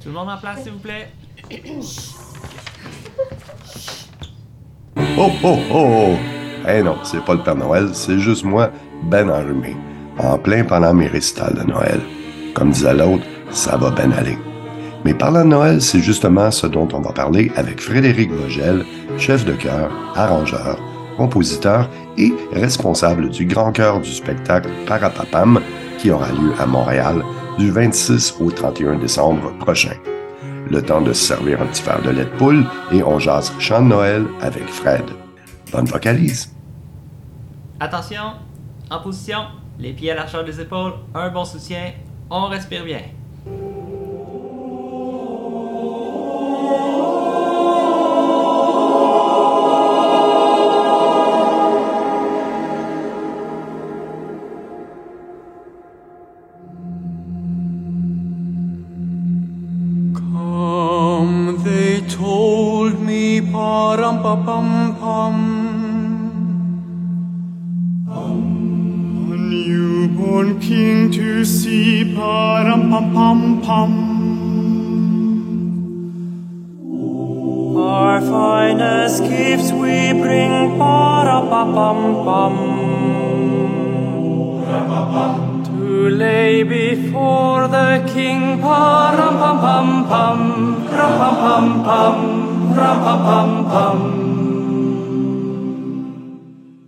Tout le monde en place, s'il vous plaît. Oh, oh, oh! Eh non, c'est pas le Père Noël, c'est juste moi, ben enrhumé, en plein pendant mes récitals de Noël. Comme disait l'autre, ça va ben aller. Mais parlant de Noël, c'est justement ce dont on va parler avec Frédéric Vogel, chef de chœur, arrangeur, compositeur et responsable du grand chœur du spectacle Parapapam qui aura lieu à Montréal du 26 au 31 décembre prochain. Le temps de se servir un petit verre de lait de poule et on jase chant Noël avec Fred. Bonne vocalise. Attention, en position, les pieds à l'archeur des épaules, un bon soutien, on respire bien.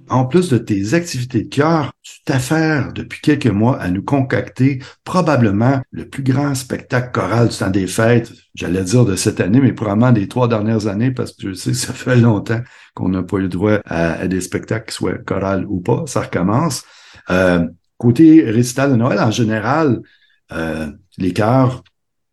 En plus de tes activités de cœur, tu t'affaires depuis quelques mois à nous concocter probablement le plus grand spectacle choral du temps des fêtes, j'allais dire de cette année, mais probablement des trois dernières années, parce que je sais que ça fait longtemps qu'on n'a pas eu droit à, des spectacles, soit choral ou pas, ça recommence. Euh, côté récital de Noël, en général, euh, les chœurs,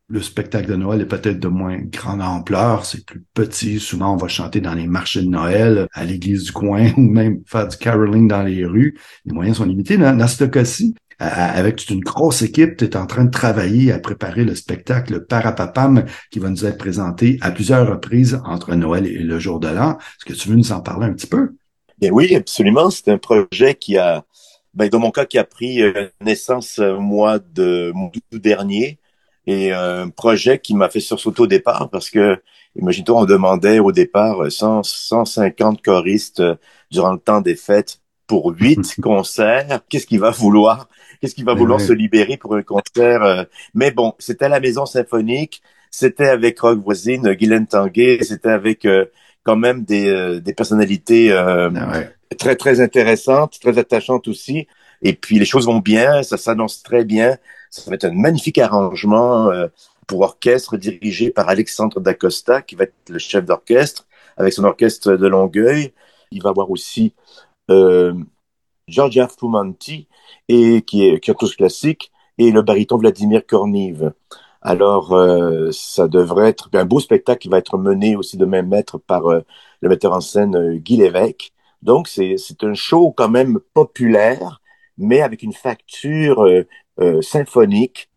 le spectacle de Noël est peut-être de moins grande ampleur, c'est plus petit. Souvent, on va chanter dans les marchés de Noël, à l'église du coin, ou même faire du caroling dans les rues. Les moyens sont limités. Dans, ce cas-ci, avec toute une grosse équipe, tu es en train de travailler à préparer le spectacle Parapapam qui va nous être présenté à plusieurs reprises entre Noël et le jour de l'an. Est-ce que tu veux nous en parler un petit peu? Bien oui, absolument. C'est un projet qui a, ben, dans mon cas, qui a pris euh, naissance au mois de dernier. Et euh, un projet qui m'a fait sursauter au départ parce que, imagine-toi, on demandait au départ 100, 150 choristes euh, durant le temps des fêtes pour huit concerts. Qu'est-ce qu'il va vouloir? Qu'est-ce qu'il va Mais vouloir ouais. se libérer pour un concert? euh, Mais bon, c'était à la Maison Symphonique, c'était avec Rock Voisine, Guylaine Tanguay, c'était avec euh, quand même des, euh, des personnalités euh, Ah ouais. très très intéressante, très attachante aussi. Et puis les choses vont bien, ça s'annonce très bien. Ça va être un magnifique arrangement euh, pour orchestre dirigé par Alexandre Dacosta, qui va être le chef d'orchestre, avec son orchestre de Longueuil. Il va avoir aussi euh, Giorgia Fumanti, et qui est tous classique, et le baryton Vladimir Korniv. Alors, euh, ça devrait être un beau spectacle qui va être mené aussi de même maître par euh, le metteur en scène euh, Guy Lévesque. Donc, c'est un show quand même populaire, mais avec une facture euh, symphonique.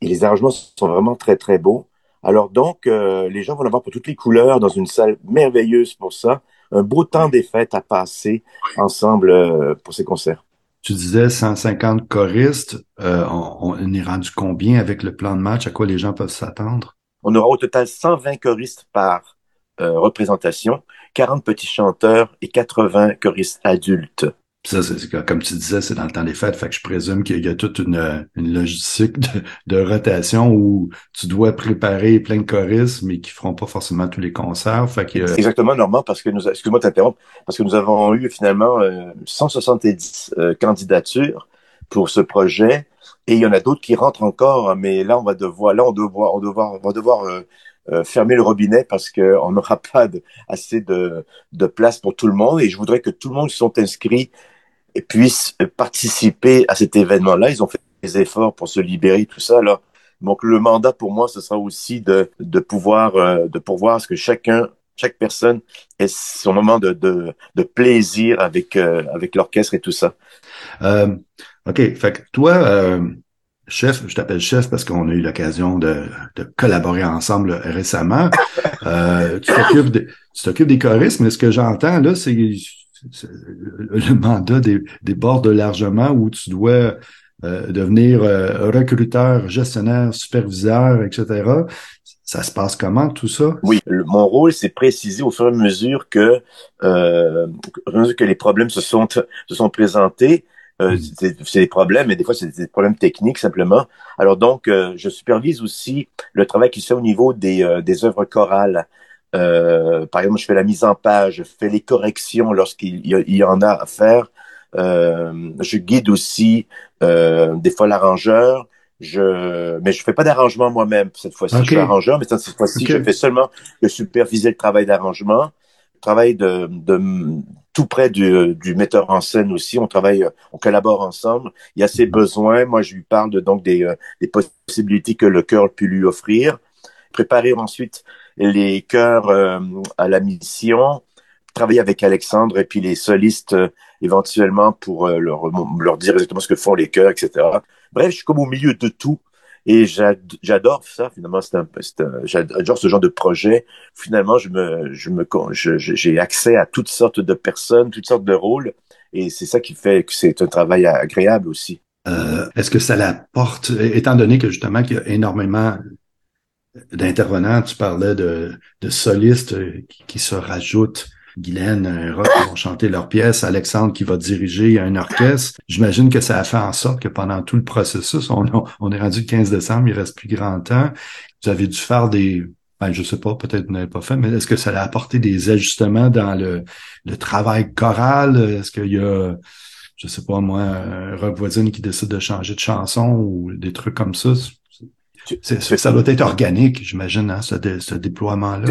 Et les arrangements sont vraiment très, très beaux. Alors donc, euh, les gens vont l'avoir pour toutes les couleurs dans une salle merveilleuse pour ça. Un beau temps des fêtes à passer ensemble euh, pour ces concerts. Tu disais 150 choristes. On, on est rendu combien avec le plan de match? À quoi les gens peuvent s'attendre? On aura au total 120 choristes par représentation, 40 petits chanteurs et 80 choristes adultes. Ça, c'est comme tu disais, c'est dans le temps des fêtes. Fait que je présume qu'il y a toute une, une logistique de, de rotation où tu dois préparer plein de choristes, mais qui feront pas forcément tous les concerts. Fait que, euh, Exactement, Normand, parce que nous, excuse-moi t'interrompre, parce que nous avons eu finalement euh, 170 euh, candidatures pour ce projet, et il y en a d'autres qui rentrent encore, mais là on va devoir, là on devoir, on devoir, on va devoir euh, euh, fermer le robinet parce que on n'aura pas de, assez de, de place pour tout le monde, et je voudrais que tout le monde qui sont inscrits et puisse participer à cet événement-là. Ils ont fait des efforts pour se libérer, tout ça. Alors, donc le mandat pour moi, ce sera aussi de, pouvoir euh, de pourvoir à ce que chacun chaque personne ait son moment de, plaisir avec, euh, avec l'orchestre et tout ça. euh, OK. Fait toi, euh, chef, je t'appelle chef parce qu'on a eu l'occasion de, collaborer ensemble récemment. Euh, tu t'occupes de- tu t'occupes des choristes, mais ce que j'entends là, c'est le mandat déborde largement où tu dois euh, devenir euh, recruteur, gestionnaire, superviseur, etc. Ça se passe comment tout ça? Oui, mon rôle, c'est préciser au fur et à mesure que, euh, que les problèmes se sont, se sont présentés. Euh, hmm. c'est des problèmes, mais des fois, c'est des problèmes techniques simplement. Alors donc, euh, je supervise aussi le travail qui se fait au niveau des, euh, des œuvres chorales. Par exemple, je fais la mise en page, je fais les corrections lorsqu'il y, en a à faire. Euh, je guide aussi euh, des fois l'arrangeur. Je, mais je fais pas d'arrangement moi-même cette fois-ci. Je suis arrangeur, mais cette fois-ci, je fais seulement le superviser le travail d'arrangement, le travail de, de tout près du, du, metteur en scène aussi. On travaille, on collabore ensemble. Il y a ses mhm. besoins. Moi, je lui parle de, donc des, euh, des possibilités que le chœur peut lui offrir. Préparer ensuite les chœurs euh, à la mission. Travailler avec Alexandre et puis les solistes éventuellement pour euh, leur, leur dire exactement ce que font les chœurs, etc. Bref, je suis comme au milieu de tout. Et j'adore ça, finalement, c'est un, j'adore ce genre de projet. Finalement, je me, je me, j'ai accès à toutes sortes de personnes, toutes sortes de rôles, et c'est ça qui fait que c'est un travail agréable aussi. Euh, Est-ce que ça l'apporte, étant donné que justement qu'il y a énormément d'intervenants, tu parlais de, de solistes qui, qui se rajoutent Guylaine, un rock qui vont chanter leur pièce, Alexandre qui va diriger un orchestre. J'imagine que ça a fait en sorte que pendant tout le processus, on, on est rendu le 15 décembre, il reste plus grand temps. Vous avez dû faire des, ben, je sais pas, peut-être vous n'avez pas fait, mais est-ce que ça a apporté des ajustements dans le, le travail choral? Est-ce qu'il y a, je sais pas moi, un rock voisine qui décide de changer de chanson ou des trucs comme ça? Ça doit être organique, j'imagine, hein, ce, ce déploiement-là.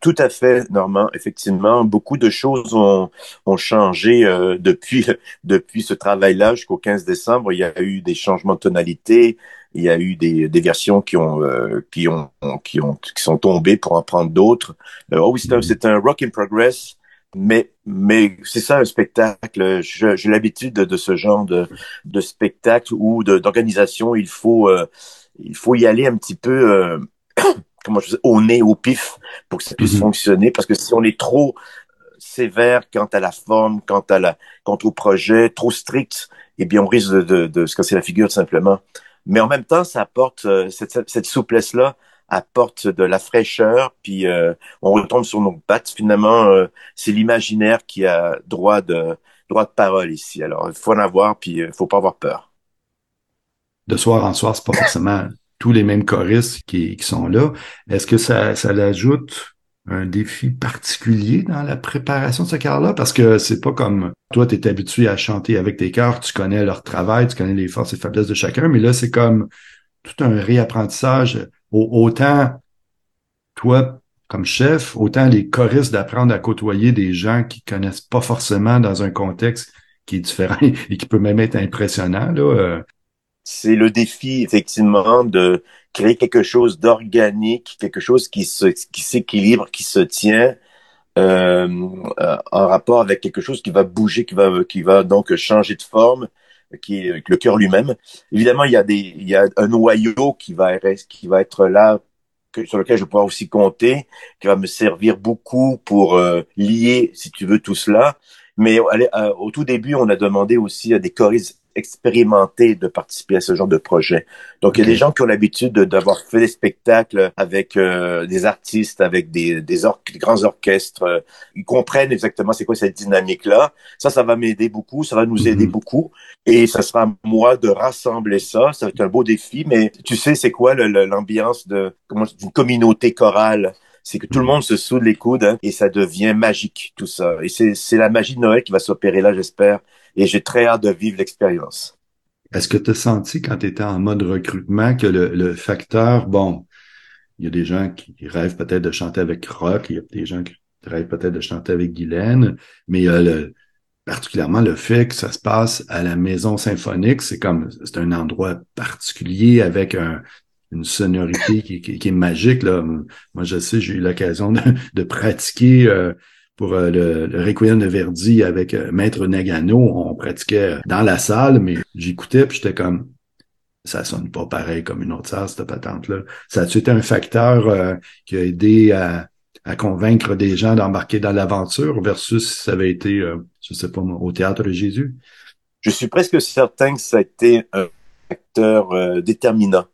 Tout à fait, Normand. Effectivement, beaucoup de choses ont, ont changé euh, depuis depuis ce travail-là jusqu'au 15 décembre. Il y a eu des changements de tonalité, il y a eu des, des versions qui ont euh, qui ont qui ont qui sont tombées pour en prendre d'autres. Euh, oh oui, c'est un, c'est un rock in progress. Mais, mais c'est ça un spectacle. J'ai l'habitude de, de, ce genre de, de spectacle ou d'organisation. Il faut il faut y aller un petit peu, euh, comment je dis, au nez, au pif, pour que ça puisse mhm. fonctionner. Parce que si on est trop euh, sévère quant à la forme, quant à la, quant au projet, trop strict, eh bien, on risque de, de, se casser la figure simplement. Mais en même temps, ça apporte euh, cette, cette souplesse-là apporte de la fraîcheur, puis on retombe sur nos pattes. Finalement, c'est l'imaginaire qui a droit de droit de parole ici. Alors, il faut en avoir, puis il faut pas avoir peur de soir en soir, c'est pas forcément tous les mêmes choristes qui, sont là. Est-ce que ça, ça l'ajoute un défi particulier dans la préparation de ce chœur-là? Parce que c'est pas comme toi, tu es habitué à chanter avec tes chœurs, tu connais leur travail, tu connais les forces et faiblesses de chacun, mais là, c'est comme tout un réapprentissage. Autant toi, comme chef, autant les choristes d'apprendre à côtoyer des gens qui connaissent pas forcément dans un contexte qui est différent et qui peut même être impressionnant. Là. C'est le défi effectivement de créer quelque chose d'organique, quelque chose qui se, qui s'équilibre, qui se tient euh, euh, en rapport avec quelque chose qui va bouger, qui va, qui va donc changer de forme, qui est le cœur lui-même. Évidemment, il y a des, il y a un noyau qui va, qui va être là sur lequel je pouvoir aussi compter, qui va me servir beaucoup pour euh, lier, si tu veux, tout cela. Mais euh, au tout début, on a demandé aussi à des choristes expérimenter de participer à ce genre de projet. Donc, il y a des gens qui ont l'habitude d'avoir fait des spectacles avec euh, des artistes, avec des, des, grands orchestres. Ils comprennent exactement c'est quoi cette dynamique-là. Ça, ça va m'aider beaucoup, ça va nous aider mhm. beaucoup. Et ça sera à moi de rassembler ça. Ça va être un beau défi, mais tu sais, c'est quoi l'ambiance de d'une communauté chorale? C'est que tout le monde se soude les coudes hein, et ça devient magique tout ça. Et c'est la magie de Noël qui va s'opérer là, j'espère, et j'ai très hâte de vivre l'expérience. Est-ce que tu as senti quand tu étais en mode recrutement que le, le, facteur, bon, il y a des gens qui rêvent peut-être de chanter avec Rock, il y a des gens qui rêvent peut-être de chanter avec Guylaine, mais le, particulièrement le fait que ça se passe à la maison symphonique, c'est comme c'est un endroit particulier avec un, une sonorité qui, est magique. Là. Moi, je sais, j'ai eu l'occasion de, pratiquer euh, pour euh, le, le, Requiem de Verdi avec euh, Maître Nagano. On pratiquait dans la salle, mais j'écoutais puis j'étais comme ça sonne pas pareil comme une autre salle, cette patente-là. Ça a été un facteur qui a aidé à, convaincre des gens d'embarquer dans l'aventure versus si ça avait été, je sais pas au théâtre de Jésus? Je suis presque certain que ça a été un facteur déterminant.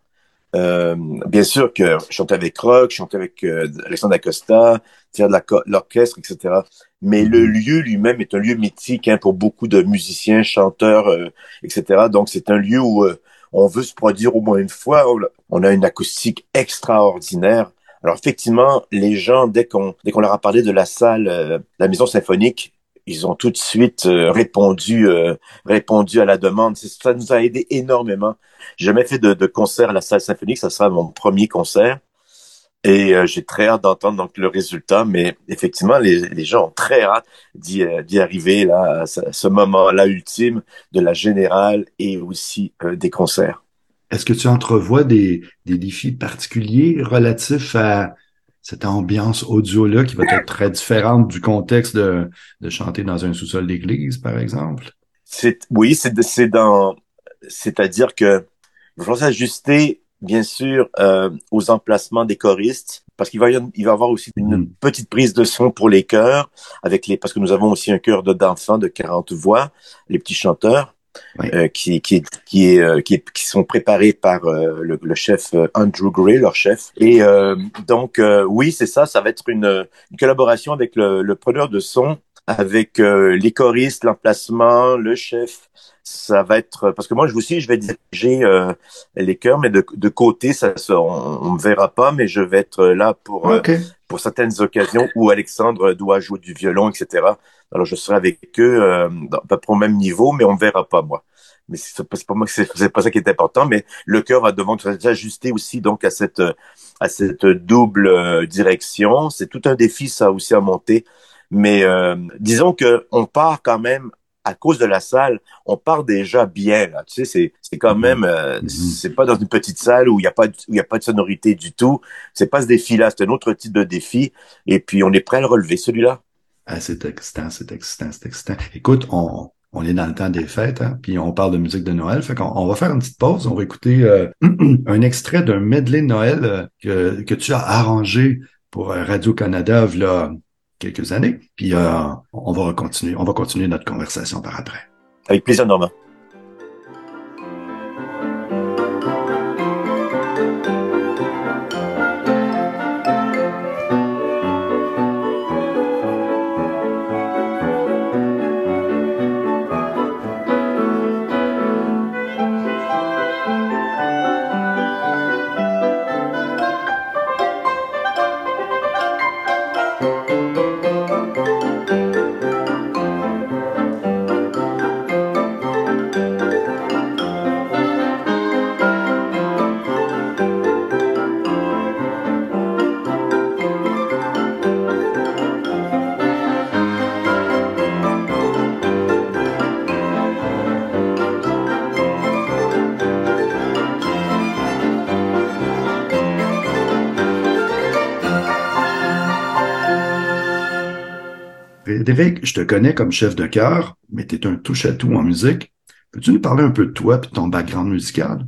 Euh, bien sûr que je chantais avec Rock, je chantais avec euh, Alexandre Acosta, faire de l'orchestre, etc. Mais le mm-hmm. lieu lui-même est un lieu mythique hein, pour beaucoup de musiciens, chanteurs, euh, etc. Donc c'est un lieu où euh, on veut se produire au moins une fois. On a une acoustique extraordinaire. Alors effectivement, les gens, dès qu'on dès qu'on leur a parlé de la salle, la maison symphonique, ils ont tout de suite euh, répondu euh, répondu à la demande. Ça nous a aidé énormément. J'ai jamais fait de, concert à la salle symphonique, ça sera mon premier concert. Et euh, j'ai très hâte d'entendre donc le résultat, mais effectivement, les, les gens ont très hâte d'y, d'y arriver là, à ce moment-là ultime de la générale et aussi des concerts. Est-ce que tu entrevois des, des défis particuliers relatifs à cette ambiance audio-là qui va être très différente du contexte de, de chanter dans un sous-sol d'église, par exemple? C'est, oui, c'est, c'est dans, c'est-à-dire que il va s'ajuster, bien sûr, euh, aux emplacements des choristes, parce qu'il va y, il va avoir aussi une mm. petite prise de son pour les chœurs, avec les, parce que nous avons aussi un chœur d'enfants de 40 voix, les petits chanteurs. Euh, qui, qui, qui, est, euh, qui, qui, sont préparés par euh, le, le, chef Andrew Gray, leur chef. Et donc, oui, c'est ça, ça va être une, une collaboration avec le, le producteur de son, avec les choristes, l'emplacement, le chef. Ça va être parce que moi, je vous aussi, je vais diriger les chœurs, mais de, de côté, ça, on, on me verra pas, mais je vais être là pour pour certaines occasions où Alexandre doit jouer du violon, etc. Alors je serai avec eux euh, pas pour au même niveau, mais on ne verra pas moi. Mais c'est pas, pas moi c'est pas ça qui est important, mais le cœur va devoir s'ajuster aussi donc à cette à cette double euh, direction. C'est tout un défi ça aussi à monter. Mais euh, disons que on part quand même à cause de la salle, on part déjà bien. Là. Tu sais, c'est c'est quand même euh, mm-hmm. c'est pas dans une petite salle où il y a pas où il y a pas de sonorité du tout. C'est pas ce défi-là, c'est un autre type de défi. Et puis on est prêt à le relever celui-là. Ah, c'est excitant, c'est excitant, c'est excitant. Écoute, on, on est dans le temps des fêtes, hein, puis on parle de musique de Noël. Fait qu'on on va faire une petite pause. On va écouter euh, un extrait d'un medley Noël euh, que, que tu as arrangé pour euh, Radio-Canada là quelques années. Puis on va continuer, on va continuer notre conversation par après. Avec plaisir, Normand. Je te connais comme chef de chœur, mais tu es un touche-à-tout en musique. Peux-tu nous parler un peu de toi et de ton background musical?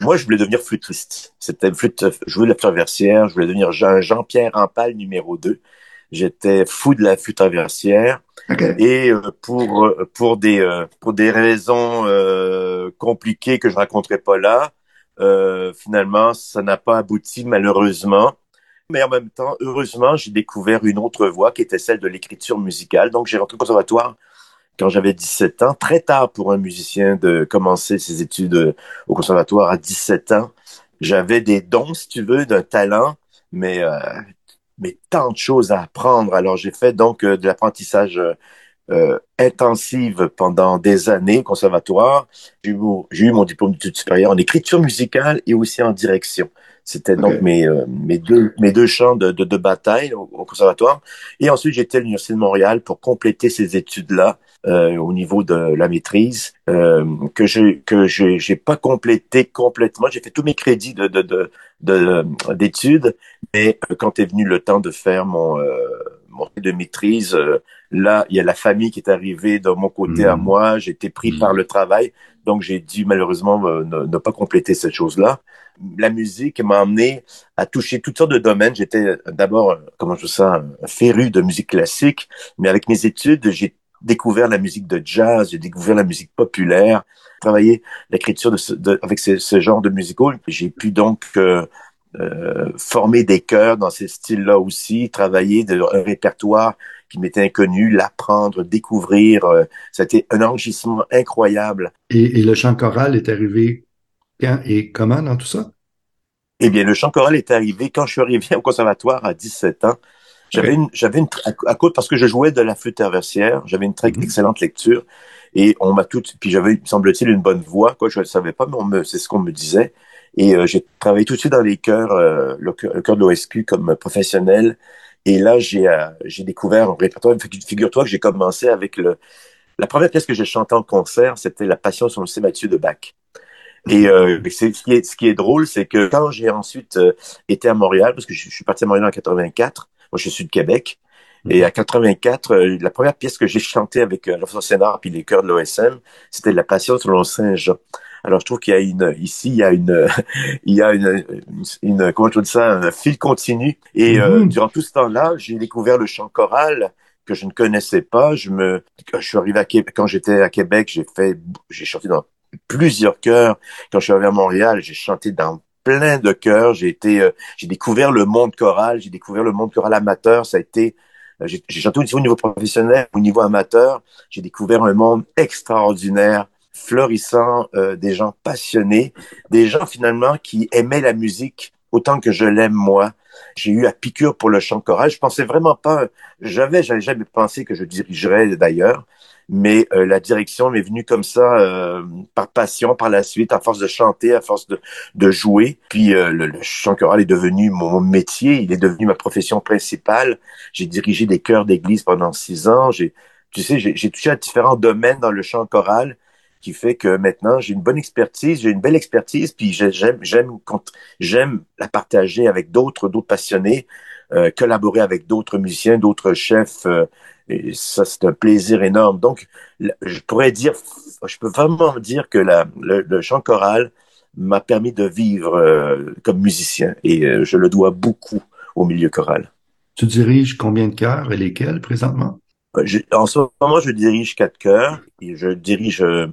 Moi, je voulais devenir flûtiste. C'était flûte, jouer la flûte traversière. Je voulais devenir Jean-Pierre Rampal numéro 2. J'étais fou de la flûte traversière. Et euh, pour euh, pour des euh, pour des raisons compliquées que je raconterai pas là, finalement, ça n'a pas abouti malheureusement mais en même temps, heureusement, j'ai découvert une autre voie qui était celle de l'écriture musicale. Donc, j'ai rentré au conservatoire quand j'avais 17 ans, très tard pour un musicien de commencer ses études au conservatoire à 17 ans. J'avais des dons, si tu veux, d'un talent, mais euh, mais tant de choses à apprendre. Alors, j'ai fait donc euh, de l'apprentissage euh, intensif pendant des années au conservatoire. J'ai eu, mon diplôme d'études supérieures en écriture musicale et aussi en direction. C'était donc mes, euh, mes, deux, mes deux champs de, de, de bataille au, conservatoire. Et ensuite, j'étais à l'Université de Montréal pour compléter ces études-là euh, au niveau de la maîtrise euh, que j'ai que j'ai j'ai pas complété complètement. J'ai fait tous mes crédits de de de d'études, mais euh, quand est venu le temps de faire mon euh, mon de maîtrise, Là, il y a la famille qui est arrivée de mon côté à Mm. moi. J'ai été pris Mm. par le travail, donc j'ai dû malheureusement euh, ne, pas compléter cette chose-là. La musique m'a amené à toucher toutes sortes de domaines. J'étais d'abord, euh, comment je un féru de musique classique, mais avec mes études, j'ai découvert la musique de jazz, j'ai découvert la musique populaire, travaillé l'écriture avec ce, genre de musical. J'ai pu donc euh, euh, former des chœurs dans ces styles-là aussi, travailler de, un répertoire qui m'était inconnu, l'apprendre, découvrir. euh, été un enrichissement incroyable. Et, et le chant choral est arrivé quand et comment dans tout ça? Eh bien, le chant choral est arrivé quand je suis arrivé au conservatoire à 17 ans. J'avais une, j'avais une, à, cause parce que je jouais de la flûte traversière, j'avais une très Mhm. excellente lecture et on m'a tout, puis j'avais, semble-t-il, une bonne voix, quoi, je ne savais pas, mais on me, c'est ce qu'on me disait. Et euh, j'ai travaillé tout de suite dans les chœurs, euh, le chœur de l'OSQ comme professionnel. Et là, j'ai, euh, j'ai découvert un répertoire. Figu- Figure-toi que j'ai commencé avec le, la première pièce que j'ai chantée en concert, c'était La Passion sur le C. Mathieu de Bach. Et euh, c'est, ce, qui est, ce qui est drôle, c'est que quand j'ai ensuite euh, été à Montréal, parce que je, je suis parti à Montréal en 84, moi je suis de Québec, et à 84, euh, la première pièce que j'ai chantée avec euh, l'Orchestre Sénat puis les chœurs de l'OSM, c'était La Passion selon Saint Jean. Alors je trouve qu'il y a une ici il y a une il y a une, une, comment je dis ça un fil continu. Et euh, Mhm. durant tout ce temps-là j'ai découvert le chant choral que je ne connaissais pas. Je me quand je suis arrivé à Québec quand j'étais à Québec j'ai fait j'ai chanté dans plusieurs chœurs. Quand je suis arrivé à Montréal j'ai chanté dans plein de chœurs. J'ai été euh, j'ai découvert le monde choral. J'ai découvert le monde choral amateur. Ça a été euh, j'ai chanté au niveau professionnel au niveau amateur. J'ai découvert un monde extraordinaire florissant, euh, des gens passionnés, des gens finalement qui aimaient la musique autant que je l'aime moi. J'ai eu la piqûre pour le chant choral. Je pensais vraiment pas, j'avais, j'avais jamais pensé que je dirigerais d'ailleurs, mais euh, la direction m'est venue comme ça euh, par passion, par la suite, à force de chanter, à force de, de jouer. Puis euh, le, le chant choral est devenu mon métier, il est devenu ma profession principale. J'ai dirigé des chœurs d'église pendant six ans. J'ai, tu sais, j'ai j'ai touché à différents domaines dans le chant choral qui fait que maintenant j'ai une bonne expertise, j'ai une belle expertise, puis j'ai- j'aime j'aime j'aime la partager avec d'autres d'autres passionnés, euh, collaborer avec d'autres musiciens, d'autres chefs, euh, et ça c'est un plaisir énorme. Donc je pourrais dire, je peux vraiment dire que le, chant choral m'a permis de vivre euh, comme musicien et je le dois beaucoup au milieu choral. Tu diriges combien de chœurs et lesquels présentement? Je- en ce moment, je dirige quatre chœurs. Et je dirige euh,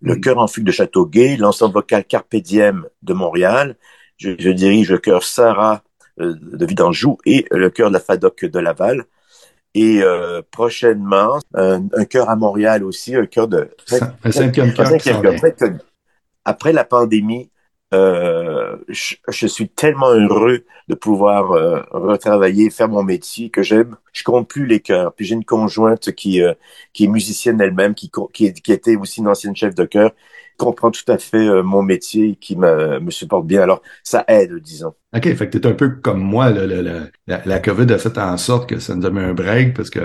le chœur en fugue de Châteauguay, l'ensemble vocal Carpe Diem de Montréal. Je, je dirige le chœur Sarah euh, de Vidanjou et le chœur de la FADOC de Laval. Et euh, prochainement, un, un chœur à Montréal aussi, un chœur de... Un cinquième chœur. Après la pandémie, euh, je, je suis tellement heureux de pouvoir euh, retravailler, faire mon métier que j'aime. Je compte plus les chœurs. Puis j'ai une conjointe qui euh, qui est musicienne elle-même, qui qui, qui était aussi une ancienne chef de chœur, comprend tout à fait euh, mon métier, et qui me, me supporte bien. Alors ça aide, disons. OK, fait que t'es un peu comme moi, là, le- le- la, la COVID a fait en sorte que ça nous a mis un break parce que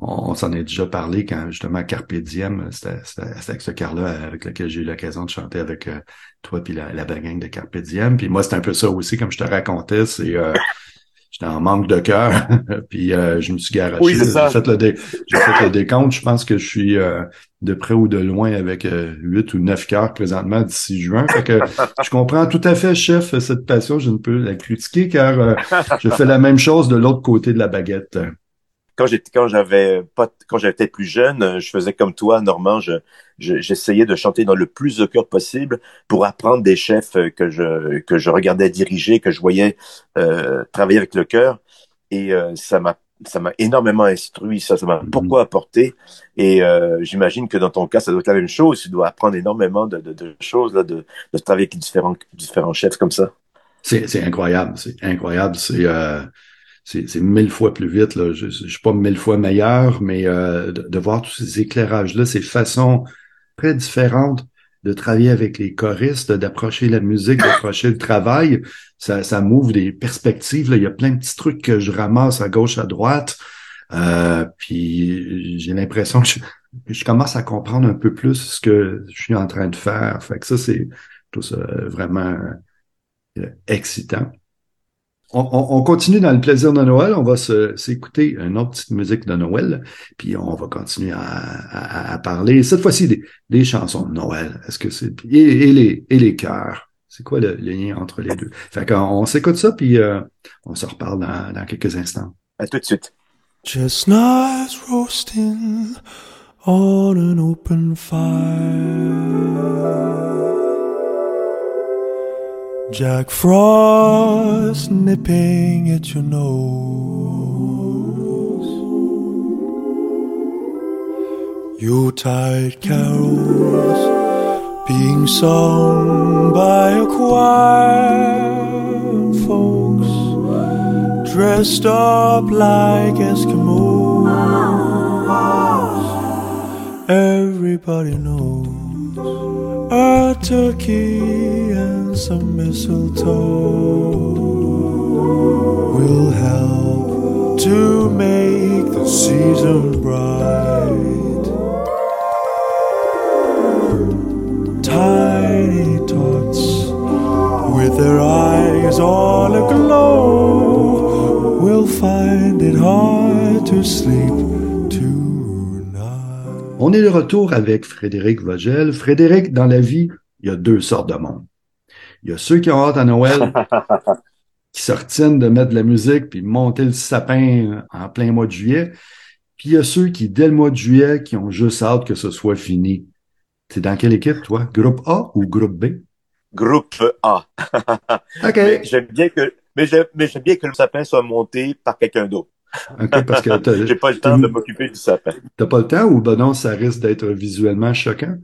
on, on s'en est déjà parlé quand justement Carpe Diem, c'était avec ce chœur-là avec lequel j'ai eu l'occasion de chanter avec euh, toi puis la, la belle gang de Carpe Diem. Puis moi, c'est un peu ça aussi, comme je te racontais, c'est euh, j'étais en manque de cœur, puis euh, je me suis garoché. Oui, c'est ça. J'ai fait le dé- fait le décompte. Je pense que je suis euh, de près ou de loin avec euh, huit ou neuf cœurs présentement d'ici juin. Fait que je comprends tout à fait, chef, cette passion. Je ne peux la critiquer car euh, je fais la même chose de l'autre côté de la baguette. Quand j'étais, quand j'avais pas, quand j'étais plus jeune, je faisais comme toi, Normand. Je, je- j'essayais de chanter dans le plus de chœurs possible pour apprendre des chefs que je, que je regardais diriger, que je voyais euh, travailler avec le chœur. Et euh, ça m'a, ça m'a énormément instruit. Ça, ça m'a Mhm. beaucoup apporté. Et euh, j'imagine que dans ton cas, ça doit être la même chose. Tu dois apprendre énormément de, de, de choses là, de, de travailler avec différents, différents chefs comme ça. C'est, c'est incroyable, c'est incroyable. C'est, euh, c'est, mille fois plus vite. Là. Je, je suis pas mille fois meilleur, mais euh, de, de voir tous ces éclairages-là, ces façons très différentes de travailler avec les choristes, d'approcher la musique, d'approcher le travail, ça, ça m'ouvre des perspectives. Là. Il y a plein de petits trucs que je ramasse à gauche, à droite. Euh, puis j'ai l'impression que je, je commence à comprendre un peu plus ce que je suis en train de faire. Fait que ça, c'est tout ça vraiment euh, excitant. On, on- on continue dans le plaisir de Noël. On va se- s'écouter une autre petite musique de Noël, puis on va continuer à, à- à parler, cette fois-ci, des, des chansons de Noël. Est-ce que c'est... Et, et les, et les chœurs? C'est quoi le, le lien entre les deux? Fait qu'on on s'écoute ça, puis euh, on se reparle dans, dans quelques instants. À tout de suite. Chestnuts roasting on an open fire. Jack Frost nipping at your nose. Yuletide carols being sung by a choir. Folks dressed up like Eskimos. Everybody knows a turkey and some mistletoe will help to make the season bright. Tiny tots with their eyes all aglow will find it hard to sleep. On est de retour avec Frédéric Vogel. Frédéric, dans la vie, il y a deux sortes de monde. Il y a ceux qui ont hâte à Noël, qui se retiennent de mettre de la musique puis monter le sapin en plein mois de juillet. Puis il y a ceux qui, dès le mois de juillet, qui ont juste hâte que ce soit fini. T'es dans quelle équipe, toi? Groupe A ou groupe B? Groupe A. OK. Mais j'aime bien que, mais j'aime, bien que le sapin soit monté par quelqu'un d'autre. OK, parce que J'ai pas le temps de m'occuper du sapin. t'as pas le temps ou ben non, ça risque d'être visuellement choquant?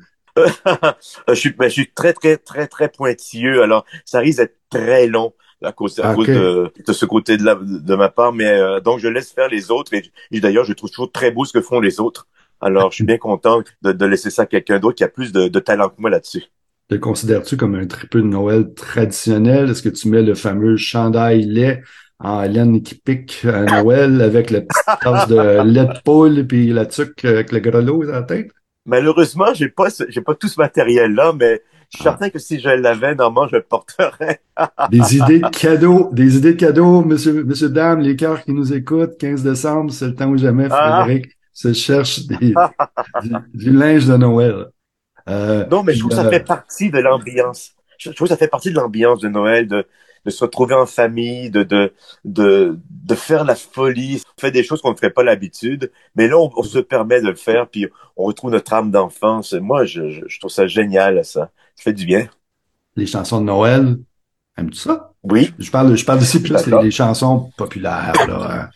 Je suis, ben, je suis très, très, très, très pointilleux. Alors, ça risque d'être très long à cause, à cause de, de ce côté de, la, de ma part. Mais euh, donc, je laisse faire les autres. Et, et d'ailleurs, je trouve toujours très beau ce que font les autres. Alors, je suis bien content de, de laisser ça à quelqu'un d'autre qui a plus de, de talent que moi là-dessus. Te considères-tu comme un tripeux de Noël traditionnel? Est-ce que tu mets le fameux chandail lait en laine qui pique à Noël avec la petite tasse de lait de poule puis la tuque avec le grelot à la tête? Malheureusement, j'ai pas, ce- j'ai pas tout ce matériel-là, mais je suis Ah. certain que si je l'avais, normalement, je le porterais. Des idées de cadeaux, des idées de cadeaux, monsieur, monsieur, dame, les cœurs qui nous écoutent, 15 décembre, c'est le temps ou jamais, Ah. Frédéric se cherche des- du, du linge de Noël. Euh, Non, mais je trouve que ça fait partie de l'ambiance. Je je trouve que ça fait partie de l'ambiance de Noël, de, de se retrouver en famille, de, de, de, de faire la folie, on fait des choses qu'on ne ferait pas l'habitude, mais là, on, on se permet de le faire, puis on retrouve notre âme d'enfance. Moi, je, je, je trouve ça génial, ça. Ça fait du bien. les chansons de Noël, aimes-tu ça? Oui, Je parle, je parle ici plus des, chansons populaires, là. euh,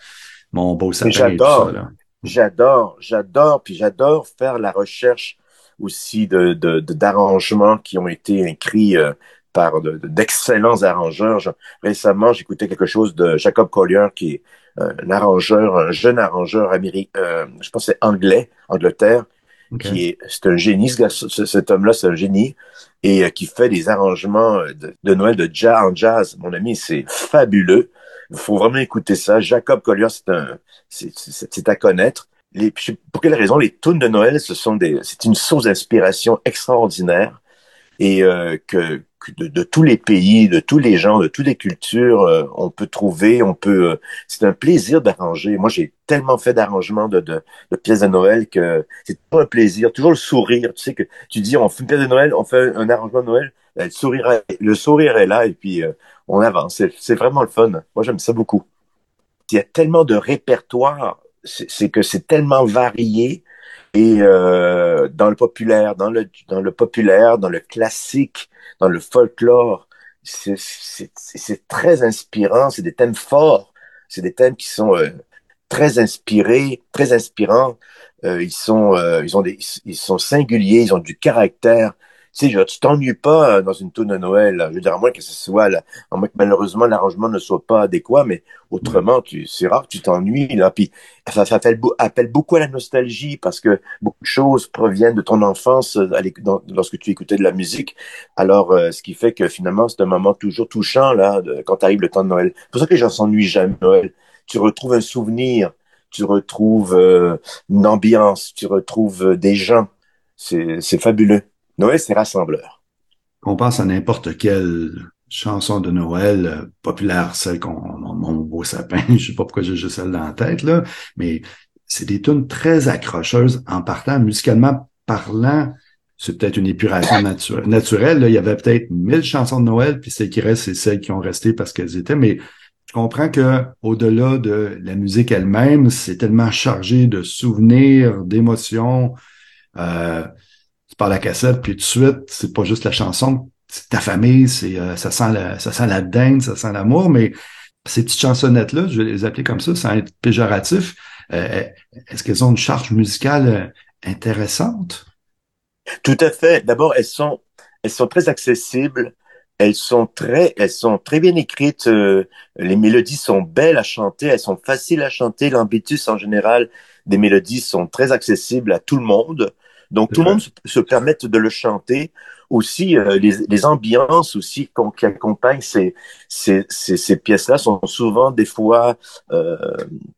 Mon beau sapin et tout j'adore. ça, là. j'adore, j'adore, puis j'adore faire la recherche aussi de, de, de- d'arrangements qui ont été écrits euh, par de- de- d'excellents arrangeurs. Je- récemment, j'écoutais quelque chose de Jacob Collier, qui est euh, un arrangeur, un jeune arrangeur américain, euh, je pense c'est anglais, Angleterre, qui est, c'est un génie, ce cet homme-là, c'est un génie, et euh, qui fait des arrangements de, de Noël de jazz en jazz. Mon ami, c'est fabuleux. Il faut vraiment écouter ça. Jacob Collier, c'est un, c'est, à connaître. Les, pour quelle raison les tunes de Noël, ce sont des, c'est une source d'inspiration extraordinaire et euh, que de, de tous les pays, de tous les gens, de toutes les cultures, euh, on peut trouver, on peut. euh, c'est un plaisir d'arranger. Moi, j'ai tellement fait d'arrangements de, de, de pièces de Noël que c'est toujours un plaisir, toujours le sourire. Tu sais que tu dis, on fait une pièce de Noël, on fait un arrangement de Noël, ben, le sourire, le sourire est là et puis euh, on avance. C'est, vraiment le fun. Moi, j'aime ça beaucoup. Il y a tellement de répertoire, c'est que c'est tellement varié. Et euh, dans le populaire, dans le dans le populaire, dans le classique, dans le folklore, c'est très inspirant. C'est des thèmes forts. C'est des thèmes qui sont euh, très inspirés, très inspirants. Euh, ils sont euh, ils ont des ils sont singuliers. Ils ont du caractère. Sais, genre, tu t'ennuies pas euh, dans une tourne de Noël. Je veux dire, à moins que ce soit, là, à moins que malheureusement l'arrangement ne soit pas adéquat, mais autrement, tu, c'est rare que tu t'ennuies là. Puis ça, ça appelle, beau- appelle beaucoup à la nostalgie parce que beaucoup de choses proviennent de ton enfance euh, lorsque tu écoutais de la musique. Alors, euh, ce qui fait que finalement, c'est un moment toujours touchant là quand arrive le temps de Noël. C'est pour ça que les gens s'ennuient jamais Noël. Tu retrouves un souvenir, tu retrouves une ambiance, tu retrouves des gens. C'est c'est fabuleux. Noël, c'est rassembleur. qu'on pense à n'importe quelle chansons de Noël euh, populaires, celles qu'on mon, beau sapin, je sais pas pourquoi j'ai juste celle dans la tête là, mais c'est des tunes très accrocheuses en partant musicalement parlant. C'est peut-être une épuration naturelle. Il y avait peut-être mille chansons de Noël, puis celles qui restent, c'est celles qui ont resté parce qu'elles étaient. Mais je comprends que au-delà de la musique elle-même, c'est tellement chargé de souvenirs, d'émotions. Euh, parles la cassette, puis tout de suite, c'est pas juste la chanson, c'est ta famille, c'est euh, ça sent la, ça sent la dinde, ça sent l'amour, mais ces petites chansonnettes-là, je vais les appeler comme ça, sans être péjoratif, euh, est-ce qu'elles ont une charge musicale euh, intéressante? Tout à fait. D'abord, elles sont, elles sont très accessibles. Elles sont très, elles sont très bien écrites. les mélodies sont belles à chanter. Elles sont faciles à chanter. L'ambitus en général des mélodies sont très accessibles à tout le monde. Donc tout le monde se, permet de le chanter. Aussi, euh, les, les, ambiances aussi qui accompagnent ces, ces, ces, ces pièces-là sont souvent des fois euh,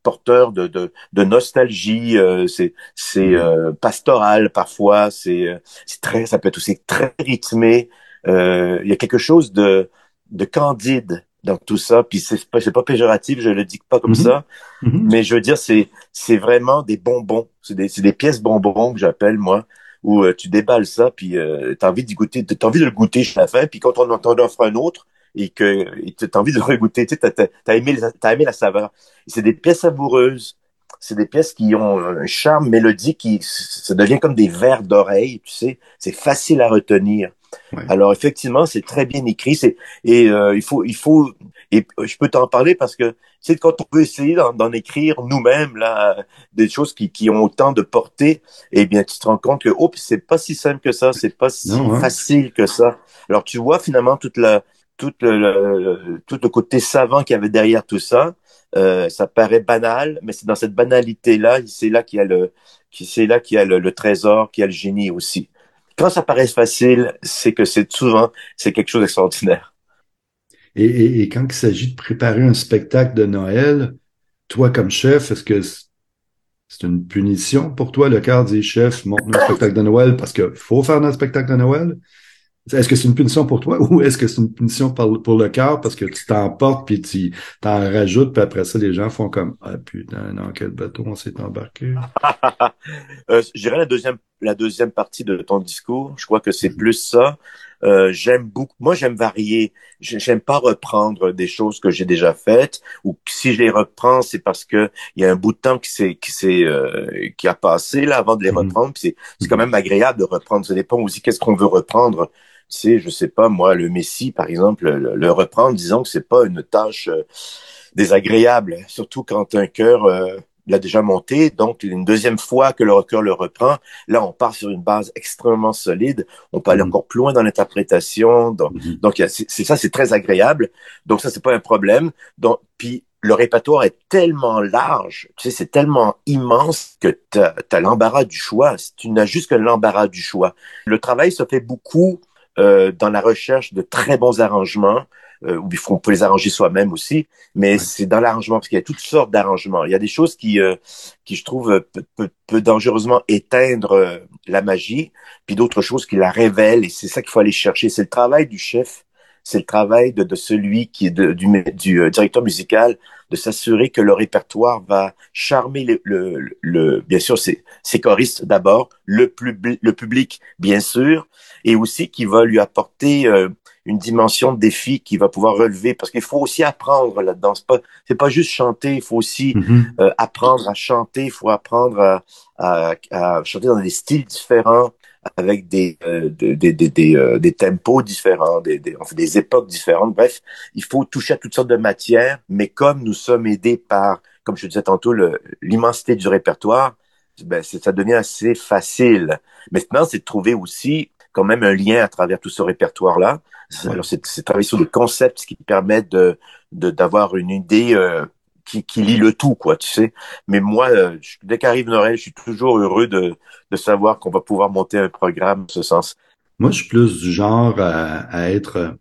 porteurs de, de, de nostalgie. Euh, c'est c'est mm. euh, pastoral parfois. C'est euh, c'est très, ça peut être aussi très rythmé. Il y a quelque chose de de candide dans tout ça. Puis c'est pas, pas péjoratif, je le dis pas comme mm-hmm. ça, mm-hmm. mais je veux dire c'est c'est vraiment des bonbons. C'est des c'est des pièces bonbons que j'appelle moi où euh, tu déballes ça, puis euh, tu as envie d'y goûter, t'as envie de le goûter jusqu'à la fin, puis quand on t'en offre un autre, et que tu as envie de le regoûter, tu sais, t'as, aimé, t'as aimé la saveur. C'est des pièces savoureuses, c'est des pièces qui ont un charme mélodique qui, ça devient comme des vers d'oreille, tu sais, c'est facile à retenir. Alors effectivement, c'est très bien écrit, c'est et euh, il faut il faut et je peux t'en parler parce que c'est quand on peut essayer d'en écrire nous-mêmes là des choses qui, qui ont autant de portée, eh bien tu te rends compte que oh c'est pas si simple que ça, c'est pas si hein. facile que ça. Alors tu vois finalement toute la tout le, tout le côté savant qu'il y avait derrière tout ça. Euh, ça paraît banal, mais c'est dans cette banalité là, c'est là qu'il y a le c'est là qu'il y a le, le trésor, qu'il y a le génie aussi quand ça paraît facile, c'est que c'est souvent c'est quelque chose d'extraordinaire. Et, et, quand il s'agit de préparer un spectacle de Noël, toi comme chef, est-ce que c'est une punition pour toi, le cadre des chefs montre un spectacle de Noël parce qu'il faut faire un spectacle de Noël? Est-ce que c'est une punition pour toi ou est-ce que c'est une punition pour, le cœur parce que tu t'emportes puis tu t'en rajoutes puis après ça les gens font comme ah putain dans quel bateau on s'est embarqué euh, Je dirais la deuxième la deuxième partie de ton discours. Je crois que c'est plus ça. Euh, j'aime beaucoup. Moi, j'aime varier. J'aime pas reprendre des choses que j'ai déjà faites ou si je les reprends, c'est parce que il y a un bout de temps qui s'est qui s'est euh, qui a passé là avant de les mhm. reprendre. C'est c'est quand même agréable de reprendre. Ça dépend aussi qu'est-ce qu'on veut reprendre sais, je sais pas, moi, le Messie, par exemple, le, reprendre, disons que c'est pas une tâche euh, désagréable, surtout quand un cœur euh, l'a déjà monté. Donc, une deuxième fois que le cœur le reprend, là, on part sur une base extrêmement solide. On peut aller mm-hmm. encore plus loin dans l'interprétation. Donc, mm-hmm. donc c'est ça, c'est très agréable. Donc, ça, c'est pas un problème. Donc, puis, le répertoire est tellement large, tu sais, c'est tellement immense que tu as, l'embarras du choix. Tu n'as juste que l'embarras du choix. Le travail se fait beaucoup euh, dans la recherche de très bons arrangements, euh, où il faut, on peut les arranger soi-même aussi, mais c'est dans l'arrangement, parce qu'il y a toutes sortes d'arrangements. Il y a des choses qui, euh, qui je trouve, peut, peut, dangereusement éteindre euh, la magie, puis d'autres choses qui la révèlent, et c'est ça qu'il faut aller chercher. C'est le travail du chef, c'est le travail de, de celui qui est de, du, du directeur musical, de s'assurer que le répertoire va charmer le, le, le bien sûr, ses, ses choristes d'abord, le, le public, bien sûr, et aussi qui va lui apporter euh, une dimension de défi qu'il va pouvoir relever parce qu'il faut aussi apprendre là-dedans. C'est pas c'est pas juste chanter, il faut aussi mm-hmm. euh, apprendre à chanter, il faut apprendre à, à, à, chanter dans des styles différents avec des euh, des, des, des, des, tempos différents, des, des, enfin, des époques différentes. Bref, il faut toucher à toutes sortes de matières, mais comme nous sommes aidés par, comme je disais tantôt, l'immensité du répertoire, ben, ça devient assez facile. Maintenant, c'est de trouver aussi quand même un lien à travers tout ce répertoire-là. Alors, c'est, travailler sur des concepts qui permettent de, d'avoir une idée euh, qui, qui lie le tout, quoi, tu sais. Mais moi, euh, dès qu'arrive Noël, je suis toujours heureux de, de savoir qu'on va pouvoir monter un programme en ce sens. Moi, je suis plus du genre à, être...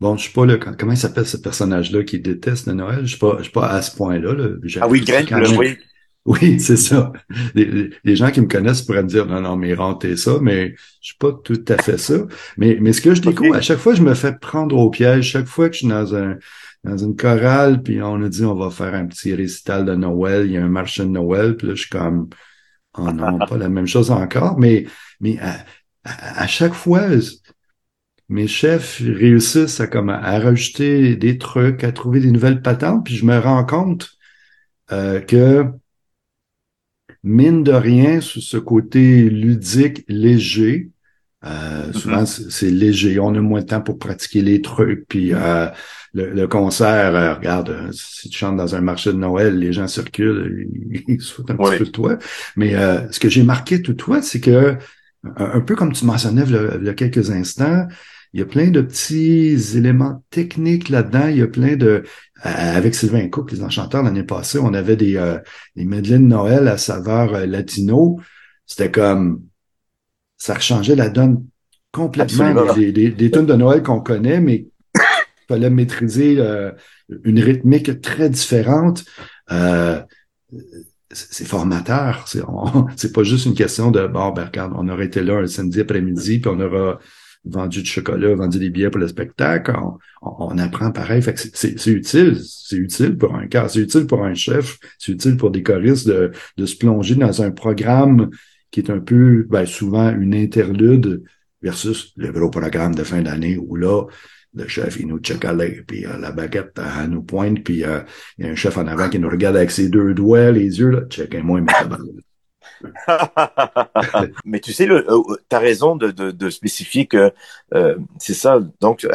Bon, je suis pas là. Comment il s'appelle ce personnage-là qui déteste le Noël? Je suis pas, je suis pas à ce point-là. Là. Ah oui, Greg, oui. Oui, c'est ça. Les, les, gens qui me connaissent pourraient me dire non, non, mais rentez ça, mais je suis pas tout à fait ça. Mais, mais ce que je découvre, à chaque fois, je me fais prendre au piège. Chaque fois que je suis dans un dans une chorale, puis on a dit on va faire un petit récital de Noël, il y a un marché de Noël, puis là, je suis comme oh non, pas la même chose encore. Mais, mais à, à, chaque fois, mes chefs réussissent à comme à rajouter des trucs, à trouver des nouvelles patentes, puis je me rends compte euh, que mine de rien, sur ce côté ludique, léger, euh, mm-hmm. souvent c'est léger, on a moins de temps pour pratiquer les trucs, puis euh, le, concert, euh, regarde, si tu chantes dans un marché de Noël, les gens circulent, ils, se foutent un petit peu de toi. Mais ce que j'ai marqué tout toi, c'est que un, peu comme tu mentionnais il y a quelques instants, il y a plein de petits éléments techniques là-dedans. Il y a plein de... Avec Sylvain Cook, les enchanteurs, l'année passée, on avait des, euh, des de Noël à saveur euh, latino. C'était comme... Ça rechangeait la donne complètement. Des, des, des tunes de Noël qu'on connaît, mais fallait maîtriser euh, une rythmique très différente. Euh, c'est formateur. C'est pas juste une question de bon, ben regarde, on aurait été là un samedi après-midi, puis on aura vendu du chocolat, vendu des billets pour le spectacle. On, apprend pareil. C'est utile. C'est utile pour un cas, c'est utile pour un chef, c'est utile pour des choristes de, de se plonger dans un programme qui est un peu, ben, souvent une interlude versus le gros programme de fin d'année où là, le chef, il nous chocolat, puis euh, la baguette à nous pointe, puis euh, il y a un chef en avant qui nous regarde avec ses deux doigts, les yeux, là, checkez-moi, mais Mais tu sais, le, euh, as raison de, de, de, spécifier que euh, c'est ça. Donc,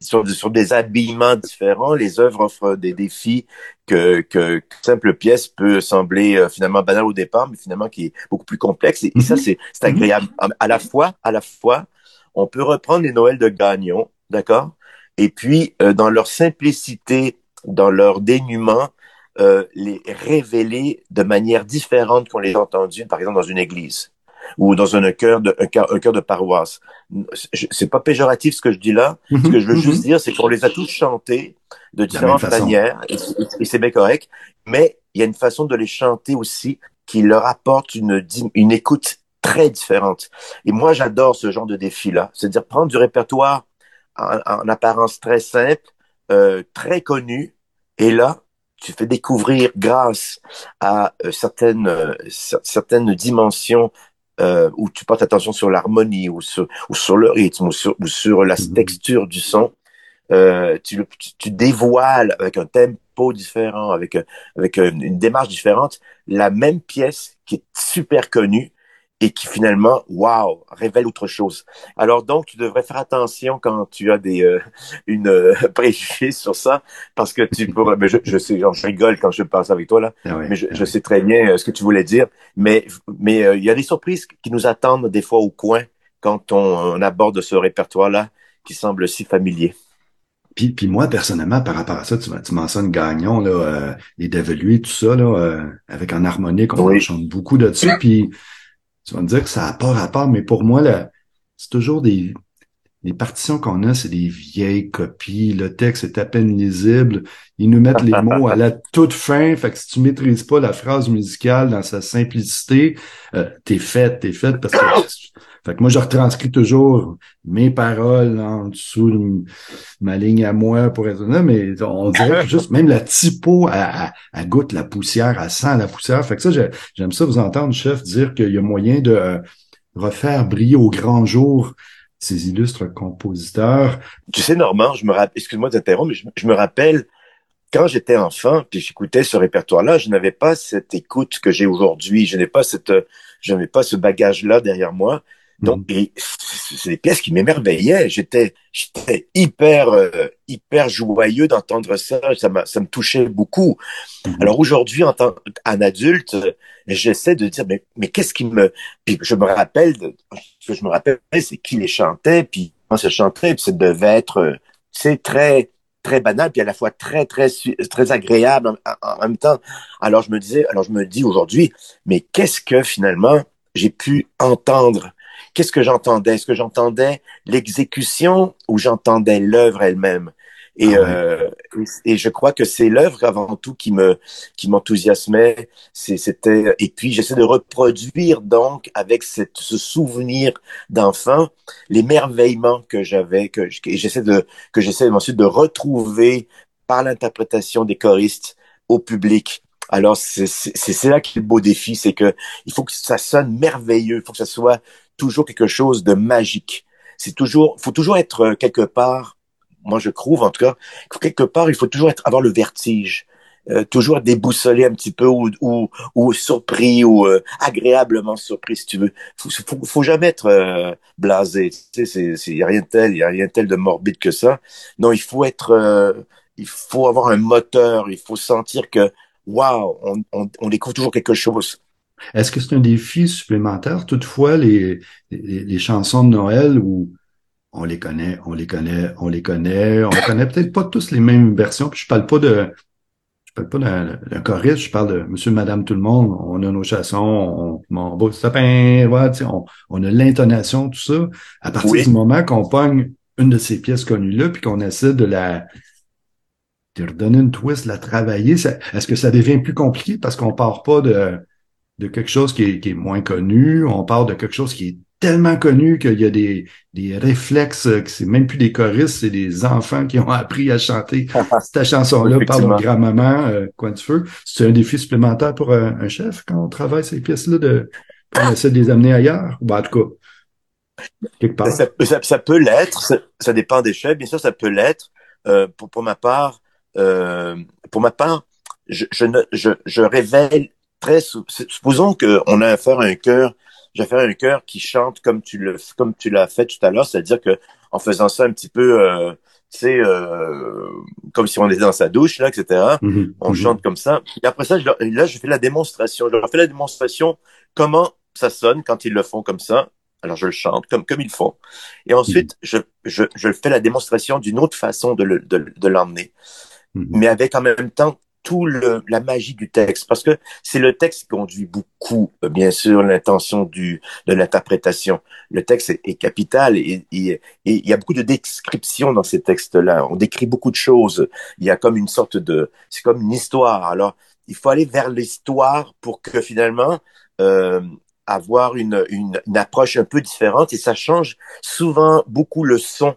sur, sur, des habillements différents, les œuvres offrent des défis que, que simple pièce peut sembler euh, finalement banal au départ, mais finalement qui est beaucoup plus complexe. Et, ça, mhm. c'est agréable. À la fois, à la fois, on peut reprendre les Noëls de Gagnon, d'accord? Et puis, euh, dans leur simplicité, dans leur dénuement, euh, les révéler de manière différente qu'on les a entendus, par exemple, dans une église ou dans un cœur de, un cœur, un cœur de paroisse. C'est pas péjoratif ce que je dis là. ce que je veux mhm, juste mhm. dire, c'est qu'on les a tous chantés de différentes manières, et, c'est bien correct, mais il y a une façon de les chanter aussi qui leur apporte une, une écoute très différente. Et moi, j'adore ce genre de défi-là. C'est-à-dire prendre du répertoire en, en apparence très simple, euh, très connu, et là, tu fais découvrir grâce à euh, certaines euh, certaines dimensions euh, où tu portes attention sur l'harmonie ou sur ou sur le rythme ou sur, ou sur la mhm. texture du son. Euh, tu, tu, dévoiles avec un tempo différent avec avec une démarche différente. La même pièce qui est super connue et qui finalement, waouh, révèle autre chose. Alors donc, tu devrais faire attention quand tu as des euh, une euh, préjugés sur ça, parce que tu pourrais. Mais je, je sais, genre, je rigole quand je passe avec toi là, ah mais je, je, sais très bien euh, ce que tu voulais dire. Mais mais euh, il y a des surprises qui nous attendent des fois au coin quand on, aborde ce répertoire-là qui semble si familier. Puis, puis moi, personnellement, par rapport à ça, tu, tu mentionnes Gagnon, là, les Develuis, tout ça, là, avec un harmonique, on chante beaucoup de ça. Puis tu vas me dire que ça n'a pas rapport, mais pour moi, c'est toujours des, les partitions qu'on a, c'est des vieilles copies. Le texte est à peine lisible. Ils nous mettent les mots à la toute fin. Fait que si tu maîtrises pas la phrase musicale dans sa simplicité, euh, t'es faite, t'es faite parce que fait que moi, je retranscris toujours mes paroles en dessous de ma ligne à moi pour être là, mais on dirait que juste même la typo, elle, goûte la poussière, elle sent la poussière. Fait que ça, j'aime ça vous entendre, chef, dire qu'il y a moyen de euh, refaire briller au grand jour ces illustres compositeurs. Tu sais, Normand, je me rappelle, excuse-moi d'interrompre, mais je, me rappelle quand j'étais enfant, puis j'écoutais ce répertoire-là, je n'avais pas cette écoute que j'ai aujourd'hui. Je n'ai pas cette, je n'avais pas ce bagage-là derrière moi. Donc, mm. et c'est des pièces qui m'émerveillaient. J'étais, j'étais hyper, euh, hyper joyeux d'entendre ça. Ça, ça me touchait beaucoup. Mm-hmm. Alors aujourd'hui, en tant qu'un adulte, j'essaie de dire, mais, mais qu'est-ce qui me, puis je me rappelle, ce que je me rappelle, c'est qui les chantait, puis comment ça chantait, puis ça devait être, c'est très, très banal, puis à la fois très, très, très agréable en, en, même temps. Alors je me disais, alors je me dis aujourd'hui, mais qu'est-ce que finalement j'ai pu entendre Qu'est-ce que j'entendais? Est-ce que j'entendais l'exécution ou j'entendais l'œuvre elle-même? Et, Ah euh, et je crois que c'est l'œuvre avant tout qui me qui m'enthousiasmait. C'était et puis j'essaie de reproduire donc avec cette, ce souvenir d'enfant l'émerveillement que j'avais que, j'essaie de que j'essaie ensuite de retrouver par l'interprétation des choristes au public. Alors c'est là qui est le beau défi, c'est que il faut que ça sonne merveilleux, il faut que ça soit toujours quelque chose de magique. C'est toujours, faut toujours être euh, quelque part. Moi, je trouve, en tout cas, que quelque part, il faut toujours être, avoir le vertige, euh, toujours déboussolé un petit peu ou, surpris ou euh, agréablement surpris, si tu veux. Faut, faut, faut jamais être euh, blasé. Tu sais, c'est, y a rien de tel, y a rien de tel de morbide que ça. Non, il faut être, il faut avoir un moteur. Il faut sentir que, waouh, on découvre toujours quelque chose. Est-ce que c'est un défi supplémentaire? Toutefois, les, les, les chansons de Noël où on les connaît, on les connaît, on les connaît, on connaît peut-être pas tous les mêmes versions. Puis je parle pas de, je parle pas d'un choriste, je parle de Monsieur, Madame, tout le monde. On a nos chansons, on, mon beau sapin, on, on a l'intonation, tout ça. À partir Oui. du moment qu'on pogne une de ces pièces connues là, puis qu'on essaie de la de redonner une twist, la travailler, est-ce que ça devient plus compliqué parce qu'on part pas de de quelque chose qui est, qui est moins connu, on part de quelque chose qui est tellement connu qu'il y a des, des réflexes, euh, que c'est même plus des choristes, c'est des enfants qui ont appris à chanter cette chanson-là par leur grand-maman, euh, Coin du Feu. C'est un défi supplémentaire pour un, un chef quand on travaille ces pièces-là, de on essaie de les amener ailleurs, ou en tout cas, quelque part. Ça, ça, ça peut l'être, ça, ça dépend des chefs, bien sûr, ça peut l'être. Euh, pour, pour ma part, euh, pour ma part, je, je, ne, je, je révèle très supposons qu'on a affaire à un chœur, j'ai affaire à un chœur qui chante comme tu le comme tu l'as fait tout à l'heure, c'est-à-dire que en faisant ça un petit peu, euh, tu sais, euh, comme si on était dans sa douche là, etc. Mhm, On mhm. chante comme ça. Et après ça, je là, je fais la démonstration. Je leur fais la démonstration comment ça sonne quand ils le font comme ça. Alors, je le chante comme, comme ils font. Et ensuite, je, je, je fais la démonstration d'une autre façon de, le, de, de l'emmener. Mhm. Mais avec en même temps tout le, la magie du texte. Parce que c'est le texte qui conduit beaucoup, bien sûr, l'intention du, de l'interprétation. Le texte est, capital et il y a beaucoup de descriptions dans ces textes-là. On décrit beaucoup de choses. Il y a comme une sorte de, c'est comme une histoire. Alors, il faut aller vers l'histoire pour que finalement, euh, avoir une, une, une approche un peu différente et ça change souvent beaucoup le son.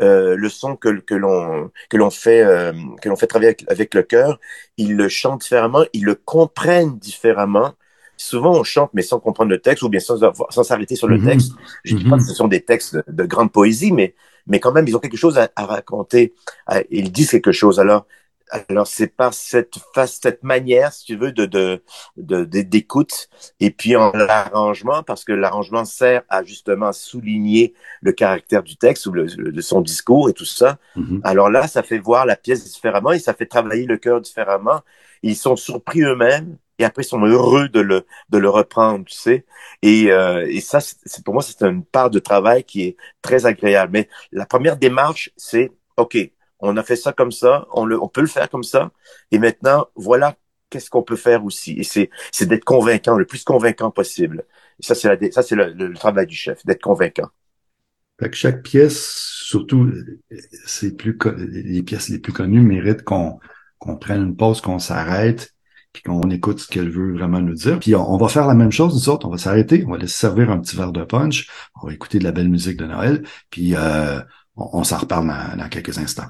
Euh, le son que, que l'on que l'on fait euh, que l'on fait travailler avec, avec le cœur, ils le chantent différemment, ils le comprennent différemment. Souvent, on chante mais sans comprendre le texte ou bien sans avoir- sans s'arrêter sur le Mhm. texte. Je dis pas Mhm. que ce sont des textes de, de grande poésie, mais mais quand même, ils ont quelque chose à, à raconter. À- ils disent quelque chose. Alors alors c'est par cette face, cette manière, si tu veux, de de d'écoute et puis en l'arrangement, parce que l'arrangement sert à justement souligner le caractère du texte ou le, le- de son discours et tout ça. Mhm. Alors là, ça fait voir la pièce différemment et ça fait travailler le cœur différemment. Ils sont surpris eux-mêmes et après ils sont heureux de le de le reprendre, tu sais. Et euh, et ça, c'est- pour moi, c'est une part de travail qui est très agréable. Mais la première démarche, c'est ok, on a fait ça comme ça, on le on peut le faire comme ça. Et maintenant, voilà qu'est-ce qu'on peut faire aussi. Et c'est c'est d'être convaincant, le plus convaincant possible. Et ça, c'est la ça c'est le, travail du chef, d'être convaincant. Fait que chaque pièce, surtout c'est plus les pièces les plus connues, méritent qu'on qu'on prenne une pause, qu'on s'arrête, puis qu'on écoute ce qu'elle veut vraiment nous dire. Puis on, va faire la même chose, nous autres, on va s'arrêter, on va laisser servir un petit verre de punch, on va écouter de la belle musique de Noël, puis euh, on, s'en reparle dans, dans quelques instants.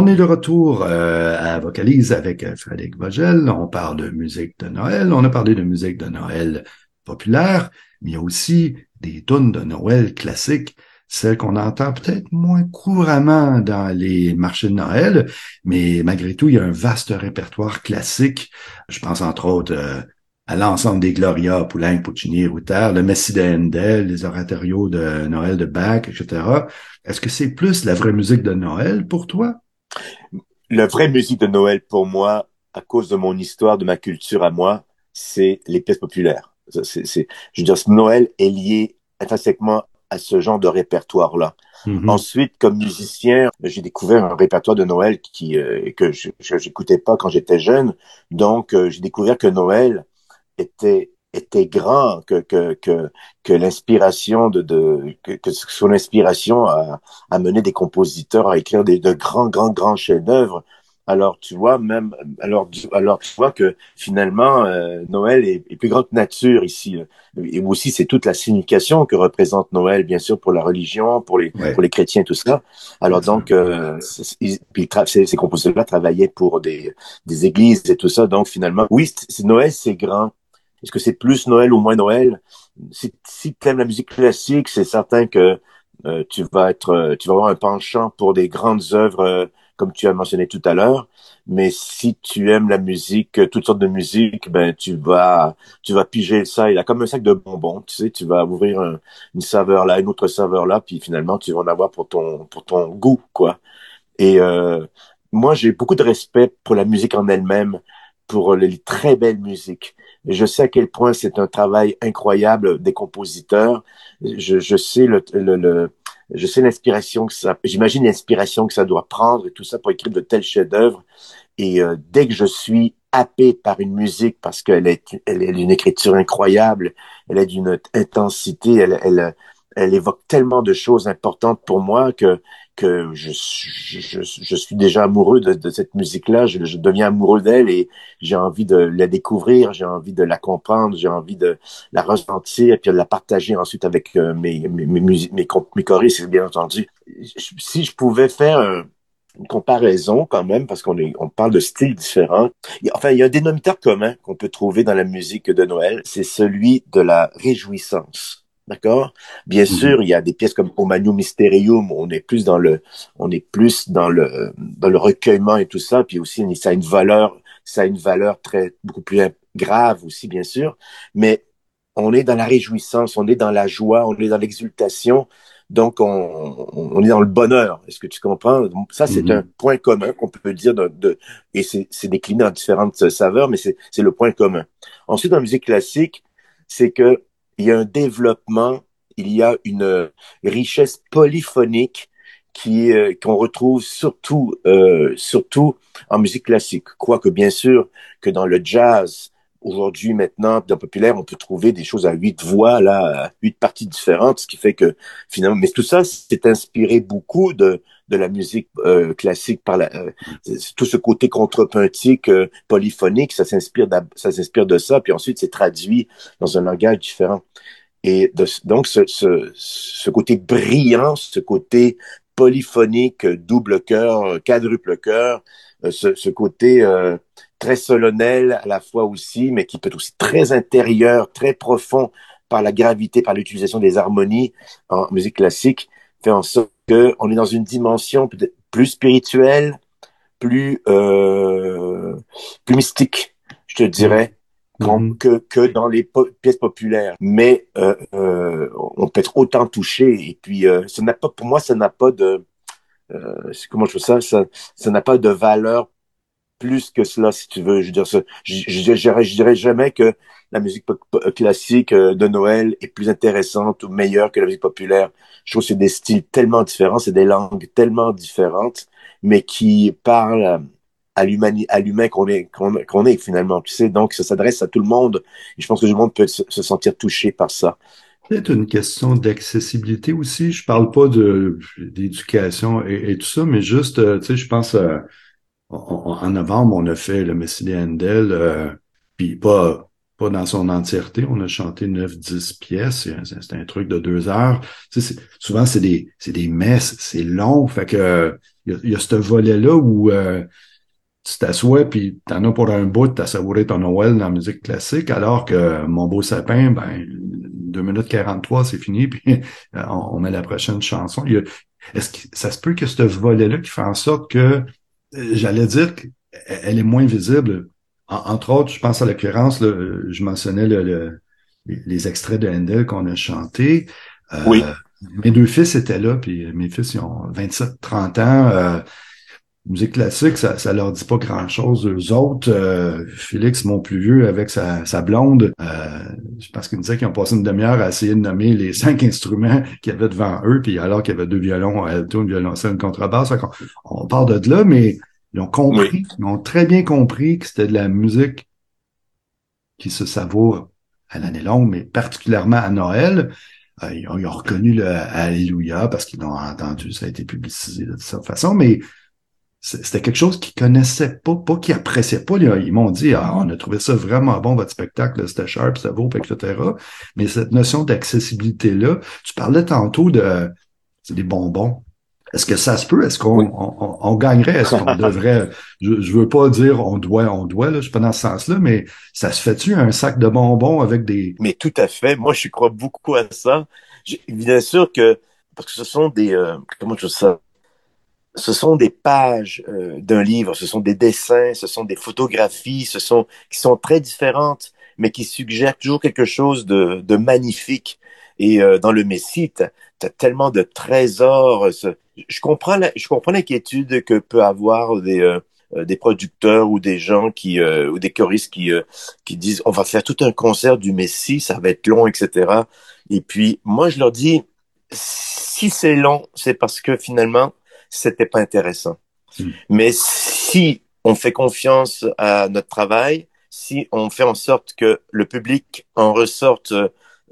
On est de retour euh, à Vocalise avec euh, Frédéric Vogel. On parle de musique de Noël. On a parlé de musique de Noël populaire, mais il y a aussi des tunes de Noël classiques, celles qu'on entend peut-être moins couramment dans les marchés de Noël, mais malgré tout, il y a un vaste répertoire classique. Je pense entre autres euh, à l'ensemble des Gloria, Poulenc, Puccini, Ruther, le Messie de les oratorios de Noël de Bach, etc. Est-ce que c'est plus la vraie musique de Noël pour toi? La vraie musique de Noël pour moi, à cause de mon histoire, de ma culture à moi, c'est les pièces populaires. C'est, c'est, je veux dire, Noël est lié intrinsèquement à ce genre de répertoire-là. Mhm. Ensuite, comme musicien, j'ai découvert un répertoire de Noël qui euh, que je n'écoutais pas quand j'étais jeune. Donc, euh, j'ai découvert que Noël était était grand, que que que, que l'inspiration de, de que, que, son inspiration a, a mené des compositeurs à écrire des de grands grands grands chefs-d'œuvre. Alors tu vois même alors alors tu vois que finalement euh, Noël est, est, plus grand que nature ici et aussi c'est toute la signification que représente Noël bien sûr pour la religion pour les Ouais. pour les chrétiens tout ça. Alors donc euh, puis ces, ces compositeurs-là travaillaient pour des des églises et tout ça. Donc finalement oui Noël c'est grand est-ce que c'est plus Noël ou moins Noël? Si si tu aimes la musique classique c'est certain que euh, tu vas être euh, tu vas avoir un penchant pour des grandes œuvres euh, comme tu as mentionné tout à l'heure. Mais si tu aimes la musique, euh, toutes sortes de musique, ben tu vas tu vas piger ça. Il a comme un sac de bonbons, tu sais, tu vas ouvrir un- une saveur là, une autre saveur là, puis finalement tu vas en avoir pour ton pour ton goût, quoi. Et euh, moi, j'ai beaucoup de respect pour la musique en elle-même, pour les très belles musiques. Je sais à quel point c'est un travail incroyable des compositeurs. Je, je sais le, le, le je sais l'inspiration que ça, j'imagine l'inspiration que ça doit prendre et tout ça pour écrire de tels chefs-d'œuvre. Et euh, dès que je suis happé par une musique parce qu'elle est, elle est d'une écriture incroyable, elle est d'une intensité, elle, elle, elle évoque tellement de choses importantes pour moi que que je, je, je, suis déjà amoureux de, de cette musique-là, je, je deviens amoureux d'elle et j'ai envie de la découvrir, j'ai envie de la comprendre, j'ai envie de la ressentir et puis de la partager ensuite avec euh, mes, mes, mes, mes, mes choristes, bien entendu. Si je pouvais faire un, une comparaison quand même, parce qu'on on parle de styles différents. Enfin, il y a un dénominateur commun qu'on peut trouver dans la musique de Noël, c'est celui de la réjouissance. D'accord? Bien Mhm. sûr, il y a des pièces comme Omanium Mysterium, on est plus dans le, on est plus dans le, dans le recueillement et tout ça. Puis aussi, ça a une valeur, ça a une valeur très beaucoup plus grave aussi, bien sûr. Mais on est dans la réjouissance, on est dans la joie, on est dans l'exultation. Donc, on, on est dans le bonheur. Est-ce que tu comprends? Ça, c'est Mhm. un point commun qu'on peut dire de, de et c'est décliné en différentes saveurs, mais c'est c'est le point commun. Ensuite, dans la musique classique, c'est que il y a un développement, il y a une richesse polyphonique qui euh, qu'on retrouve surtout euh, surtout en musique classique. Quoique bien sûr que dans le jazz aujourd'hui maintenant dans populaire on peut trouver des choses à huit voix là, à huit parties différentes, ce qui fait que finalement, mais tout ça c'est inspiré beaucoup de de la musique euh, classique par la euh, tout ce côté contrepuntique euh, polyphonique ça s'inspire ça s'inspire de ça puis ensuite c'est traduit dans un langage différent. Et de, donc ce, ce, ce côté brillant ce côté polyphonique double cœur quadruple cœur ce, ce côté euh, très solennel à la fois aussi mais qui peut être aussi très intérieur très profond par la gravité par l'utilisation des harmonies en musique classique fait en sorte qu'on est dans une dimension plus spirituelle, plus euh, plus mystique, je te dirais, Mhm. mm -hmm. que que dans les pièces populaires. Mais euh, euh, on peut être autant touché et puis euh, ça n'a pas, pour moi, ça n'a pas de euh, comment je fais ça, ça n'a pas de valeur plus que cela, si tu veux. Je veux dire, je, je, je, je dirais jamais que la musique classique euh, de Noël est plus intéressante ou meilleure que la musique populaire. Je trouve que c'est des styles tellement différents, c'est des langues tellement différentes, mais qui parlent à l'humain qu'on est qu'on qu est finalement. Tu sais, donc ça s'adresse à tout le monde. Et je pense que tout le monde peut se, se sentir touché par ça. Peut-être une question d'accessibilité aussi. Je parle pas d'éducation et, tout ça, mais juste, euh, tu sais, je pense euh, en novembre, on a fait le Messie de Handel, euh, puis pas pas dans son entièreté. On a chanté 9-10 pièces. C'est un truc de deux heures. Souvent, c'est des, des messes, c'est long. Fait que il y, a ce volet-là où tu t'assois puis t'en as pour un bout, t'as savouré ton Noël dans la musique classique, alors que Mon beau sapin, ben 2 minutes 43, c'est fini, puis on, on met la prochaine chanson. Est-ce que ça se peut que ce volet-là qui fait en sorte que j'allais dire qu'elle est moins visible? Entre autres, je pense à l'occurrence, je mentionnais le, les, extraits de Handel qu'on a chantés. Euh, oui. Mes deux fils étaient là, puis mes fils, ils ont 27, 30 ans. Euh, musique classique, ça, ça leur dit pas grand-chose. Eux autres, euh, Félix, mon plus vieux, avec sa, sa blonde, euh, je pense qu'ils me disaient qu'ils ont passé une demi-heure à essayer de nommer les cinq instruments qu'il y avait devant eux, puis alors qu'il y avait deux violons, un alto, une violoncelle, une contrebasse. On, on part de là, mais ils ont compris, ils ont très bien compris que c'était de la musique qui se savoure à l'année longue, mais particulièrement à Noël. Euh, ils, ont, ils, ont, reconnu le Alléluia parce qu'ils l'ont entendu, ça a été publicisé de cette façon, mais c'était quelque chose qu'ils connaissaient pas, pas qu'ils appréciaient pas. Ils m'ont dit, ah, on a trouvé ça vraiment bon, votre spectacle, c'était sharp, c'était beau, etc. Mais cette notion d'accessibilité-là, tu parlais tantôt de, c'est des bonbons. Est-ce que ça se peut? Est-ce qu'on on, gagnerait? Est-ce qu'on devrait? Je, je veux pas dire on doit, on doit, là, je suis pas dans ce sens-là, mais ça se fait-tu un sac de bonbons avec des. Mais tout à fait. Moi, je crois beaucoup à ça. bien sûr que, parce que ce sont des, euh, comment je dis ça? Ce sont des pages euh, d'un livre, ce sont des dessins, ce sont des photographies, ce sont, qui sont très différentes, mais qui suggèrent toujours quelque chose de, de magnifique. Et euh, dans le Messie, tu as, tellement de trésors. Je comprends je comprends l'inquiétude que peut avoir des, euh, euh, des producteurs ou des gens qui ou des choristes qui qui disent on va faire tout un concert du Messie, ça va être long, etc. Et puis moi je leur dis si c'est long, c'est parce que finalement c'était pas intéressant. Hmm. Mais si on fait confiance à notre travail, si on fait en sorte que le public en ressorte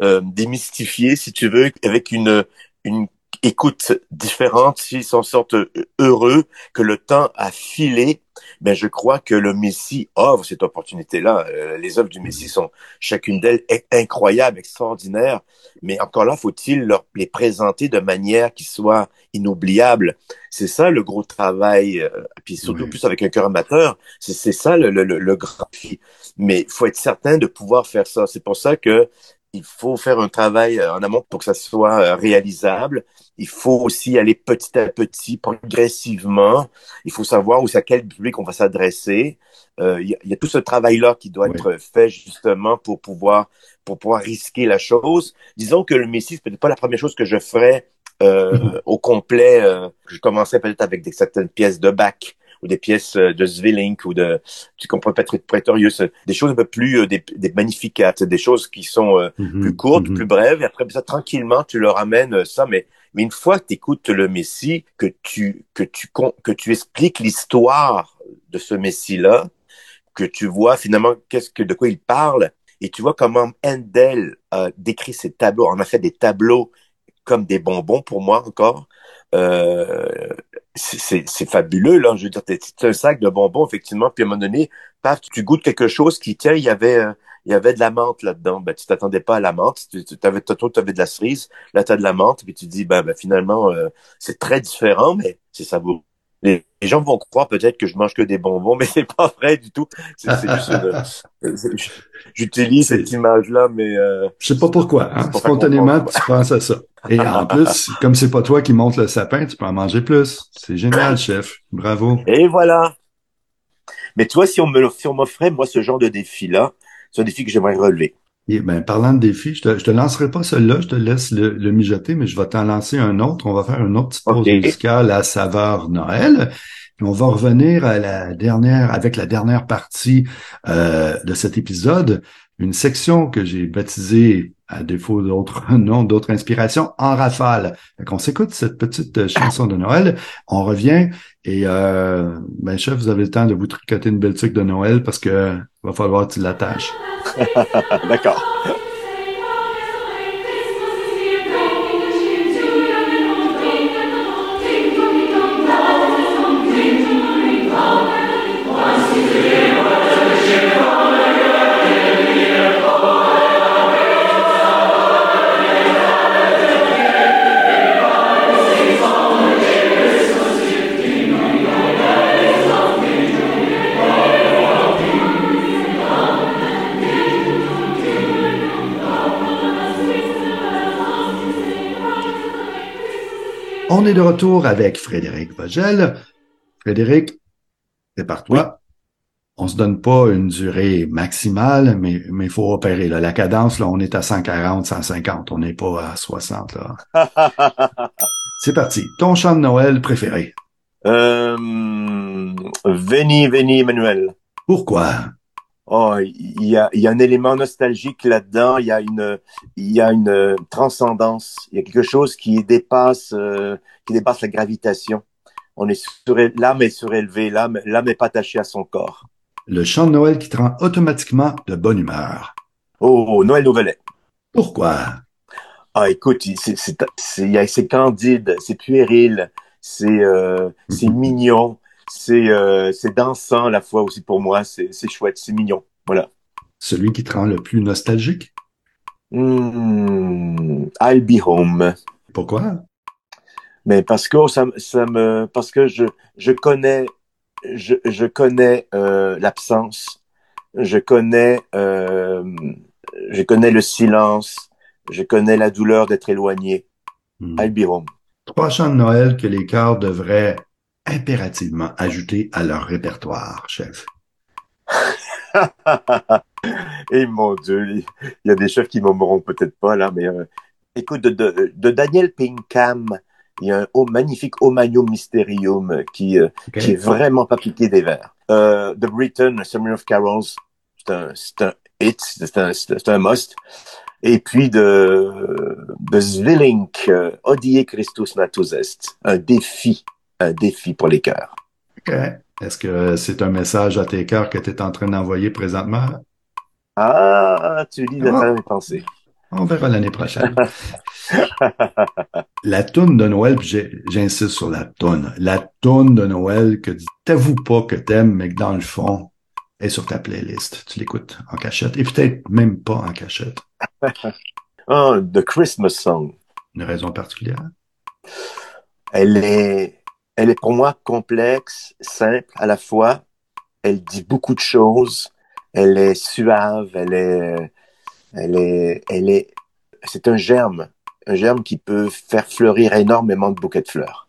euh, démystifier, si tu veux, avec une, une écoute différente, s'ils s'en sortent heureux, que le temps a filé, ben je crois que le Messie offre cette opportunité-là. Euh, les œuvres du Messie sont chacune d'elles incroyables, extraordinaires, mais encore là, faut-il leur les présenter de manière qui soit inoubliable. C'est ça le gros travail, euh, puis surtout plus avec un cœur amateur, c'est ça le, le, le, le grand Mais faut être certain de pouvoir faire ça. C'est pour ça que il faut faire un travail euh, en amont pour que ça soit euh, réalisable. Il faut aussi aller petit à petit, progressivement. Il faut savoir où c'est à quel public on va s'adresser. Euh, il, y a, tout ce travail-là qui doit être fait justement pour pouvoir pour pouvoir risquer la chose. Disons que le Messie, c'est peut-être pas la première chose que je ferais mm-hmm. au complet. je commençais peut-être avec des, certaines pièces de bac ou des pièces euh, de Zwilling ou de, tu comprends, Patrick Pretorius, des choses un peu plus, euh, des, des magnificats, des choses qui sont euh, mhm, plus courtes, mhm. plus brèves, et après ça, tranquillement, tu leur amènes ça, mais, mais une fois que tu écoutes le Messie, que tu, que tu, que tu expliques l'histoire de ce Messie-là, que tu vois finalement qu'est-ce que, de quoi il parle, et tu vois comment Handel a décrit ses tableaux, on a fait des tableaux comme des bonbons pour moi encore. Euh, c'est fabuleux, là. Je veux dire, c'est un sac de bonbons, effectivement, puis à un moment donné, paf, tu goûtes quelque chose qui, tiens, il y avait, euh, il y avait de la menthe là-dedans. Ben, tu t'attendais pas à la menthe. Tu, avais, tu avais de la cerise. Là, tu as de la menthe, puis tu dis, ben, ben finalement, euh, c'est très différent, mais c'est savoureux. Les, les, gens vont croire peut-être que je mange que des bonbons, mais c'est pas vrai du tout. C'est juste, j'utilise cette image-là, mais euh, je sais pas pourquoi. Hein? Spontanément, tu penses à ça. Et en plus, comme c'est pas toi qui montes le sapin, tu peux en manger plus. C'est génial, chef. Bravo. Et voilà. Mais toi, si on me si on m'offrait moi ce genre de défi-là, c'est un défi que j'aimerais relever. Et ben, parlant de défi, je te, te lancerai pas celui-là, je te laisse le, mijoter, mais je vais t'en lancer un autre. On va faire une autre petite pause musicale à saveur Noël. Puis on va revenir à la dernière, avec la dernière partie euh, de cet épisode, une section que j'ai baptisée, à défaut d'autres noms, d'autres inspirations, en rafale. On s'écoute cette petite chanson de Noël. On revient et euh, ben chef, vous avez le temps de vous tricoter une belle truc de Noël parce que va falloir que tu l'attaches. D'accord. Est de retour avec Frédéric Vogel. Frédéric, c'est par toi. on se donne pas une durée maximale, mais mais il faut opérer. Là. La cadence, là, on est à 140, 150. On n'est pas à 60. Là. C'est parti. Ton chant de Noël préféré? Euh, Veni, Veni, Emmanuel. Pourquoi? Oh, il y a, y a un élément nostalgique là-dedans. Il y a une, il y a une transcendance. Il y a quelque chose qui dépasse, euh, qui dépasse la gravitation. On est sur, l'âme est surélevée, l'âme, l'âme n'est pas attachée à son corps. Le chant de Noël qui te rend automatiquement de bonne humeur. Oh, Noël Nouvelet. Pourquoi? Ah, écoute, c'est, c'est, c'est, c'est candide, c'est puéril, c'est, euh, c'est mignon, c'est, euh, c'est dansant à la fois aussi pour moi, c'est, chouette, c'est mignon. Voilà. Celui qui te rend le plus nostalgique? Hmm, I'll be home. Pourquoi? Mais parce que ça, ça me, parce que je, je connais, je, je connais euh, l'absence, je connais, euh, je connais le silence, je connais la douleur d'être éloigné. Hmm. I'll be home. Trois chants de Noël que les chœurs devraient impérativement ajouter à leur répertoire, chef. Et mon Dieu, il y a des chefs qui m'aimeront peut-être pas là, mais euh, écoute, de, de, de Daniel Pinkham, il y a un oh, magnifique Omanium Mysterium qui, euh, qui est vraiment pas piqué des verres. Euh, The Britain, Summer of Carols, c'est un, c'est un hit, c'est un, c'est un must. Et puis de, de Zwilling, euh, Odie Christus Natus Est, un défi, un défi pour les chœurs. OK. Est-ce que c'est un message à tes cœurs que tu es en train d'envoyer présentement? Ah, tu lis de Ah. mes pensées. On verra l'année prochaine. la toune de Noël, j'insiste sur la toune. La toune de Noël que t'avoues pas que t'aimes, mais que dans le fond, est sur ta playlist. Tu l'écoutes en cachette. Et peut-être même pas en cachette. Ah, The Christmas Song. Une raison particulière? Elle est, elle est pour moi complexe, simple à la fois. Elle dit beaucoup de choses. Elle est suave. Elle est, elle est, elle est, c'est un germe, un germe qui peut faire fleurir énormément de bouquets de fleurs.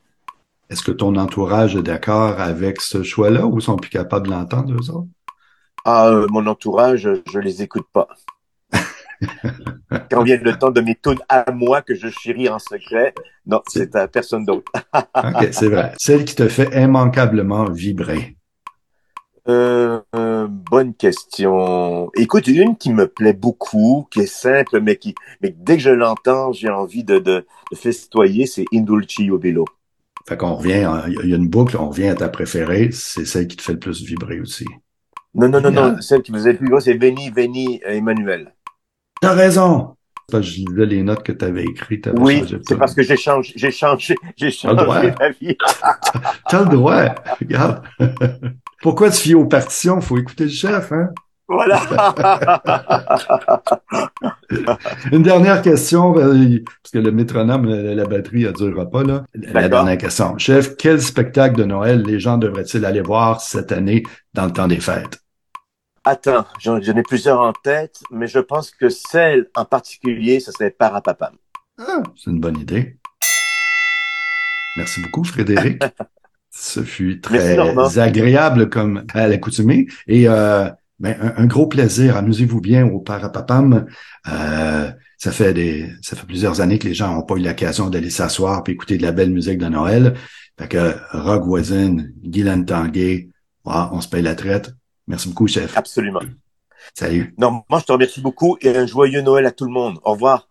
Est-ce que ton entourage est d'accord avec ce choix-là ou sont plus capables de l'entendre, eux autres? Ah, euh, mon entourage, je les écoute pas. Quand vient le temps de mes tunes à moi que je chéris en secret, non, c'est à personne d'autre. OK, c'est vrai. Celle qui te fait immanquablement vibrer. Euh, euh, bonne question. Écoute, une qui me plaît beaucoup, qui est simple, mais qui, mais dès que je l'entends, j'ai envie de, de, de festoyer, c'est Indulci Jubilo. Fait qu'on revient, en- il y a une boucle, on revient à ta préférée, c'est celle qui te fait le plus vibrer aussi. Non, non, non, non, celle qui vous est plus grosse, c'est Veni, Veni, Emmanuel. T'as raison! Parce que je lisais les notes que tu avais écrites. Oui, c'est parce que j'ai changé, j'ai changé, j'ai changé ma vie. T'as le droit, regarde. Pourquoi tu fies aux partitions? Faut écouter le chef, hein? Voilà. Une dernière question, parce que le métronome, la, batterie, elle durera pas, là. La dernière question. Chef, quel spectacle de Noël les gens devraient-ils aller voir cette année dans le temps des fêtes? Attends, j'en ai plusieurs en tête, mais je pense que celle en particulier, ce serait Parapapam. Ah, c'est une bonne idée. Merci beaucoup, Frédéric. Ce fut très agréable comme à l'accoutumée. Et euh, ben, un, un gros plaisir. Amusez-vous bien au Parapapam. Euh, ça fait des, ça fait plusieurs années que les gens n'ont pas eu l'occasion d'aller s'asseoir et écouter de la belle musique de Noël. Fait que Rock Voisine, Guylaine Tanguay, ah, on se paye la traite. Merci beaucoup, chef. Absolument. Salut. Non, moi, je te remercie beaucoup et un joyeux Noël à tout le monde. Au revoir.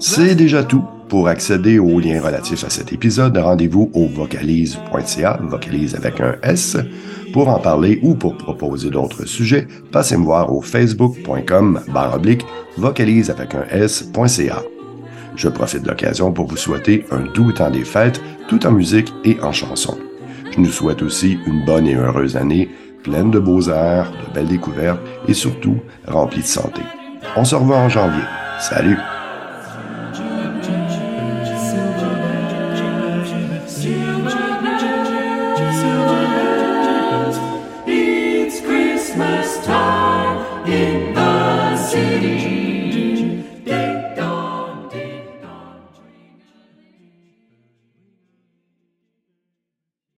C'est déjà tout. Pour accéder aux liens relatifs à cet épisode, rendez-vous au vocalise.ca, vocalise avec un S. Pour en parler ou pour proposer d'autres sujets, passez me voir au facebook.com barre oblique vocalise avec un S.ca. Je profite de l'occasion pour vous souhaiter un doux temps des fêtes, tout en musique et en chanson. Je nous souhaite aussi une bonne et heureuse année, pleine de beaux airs, de belles découvertes et surtout remplie de santé. On se revoit en janvier. Salut!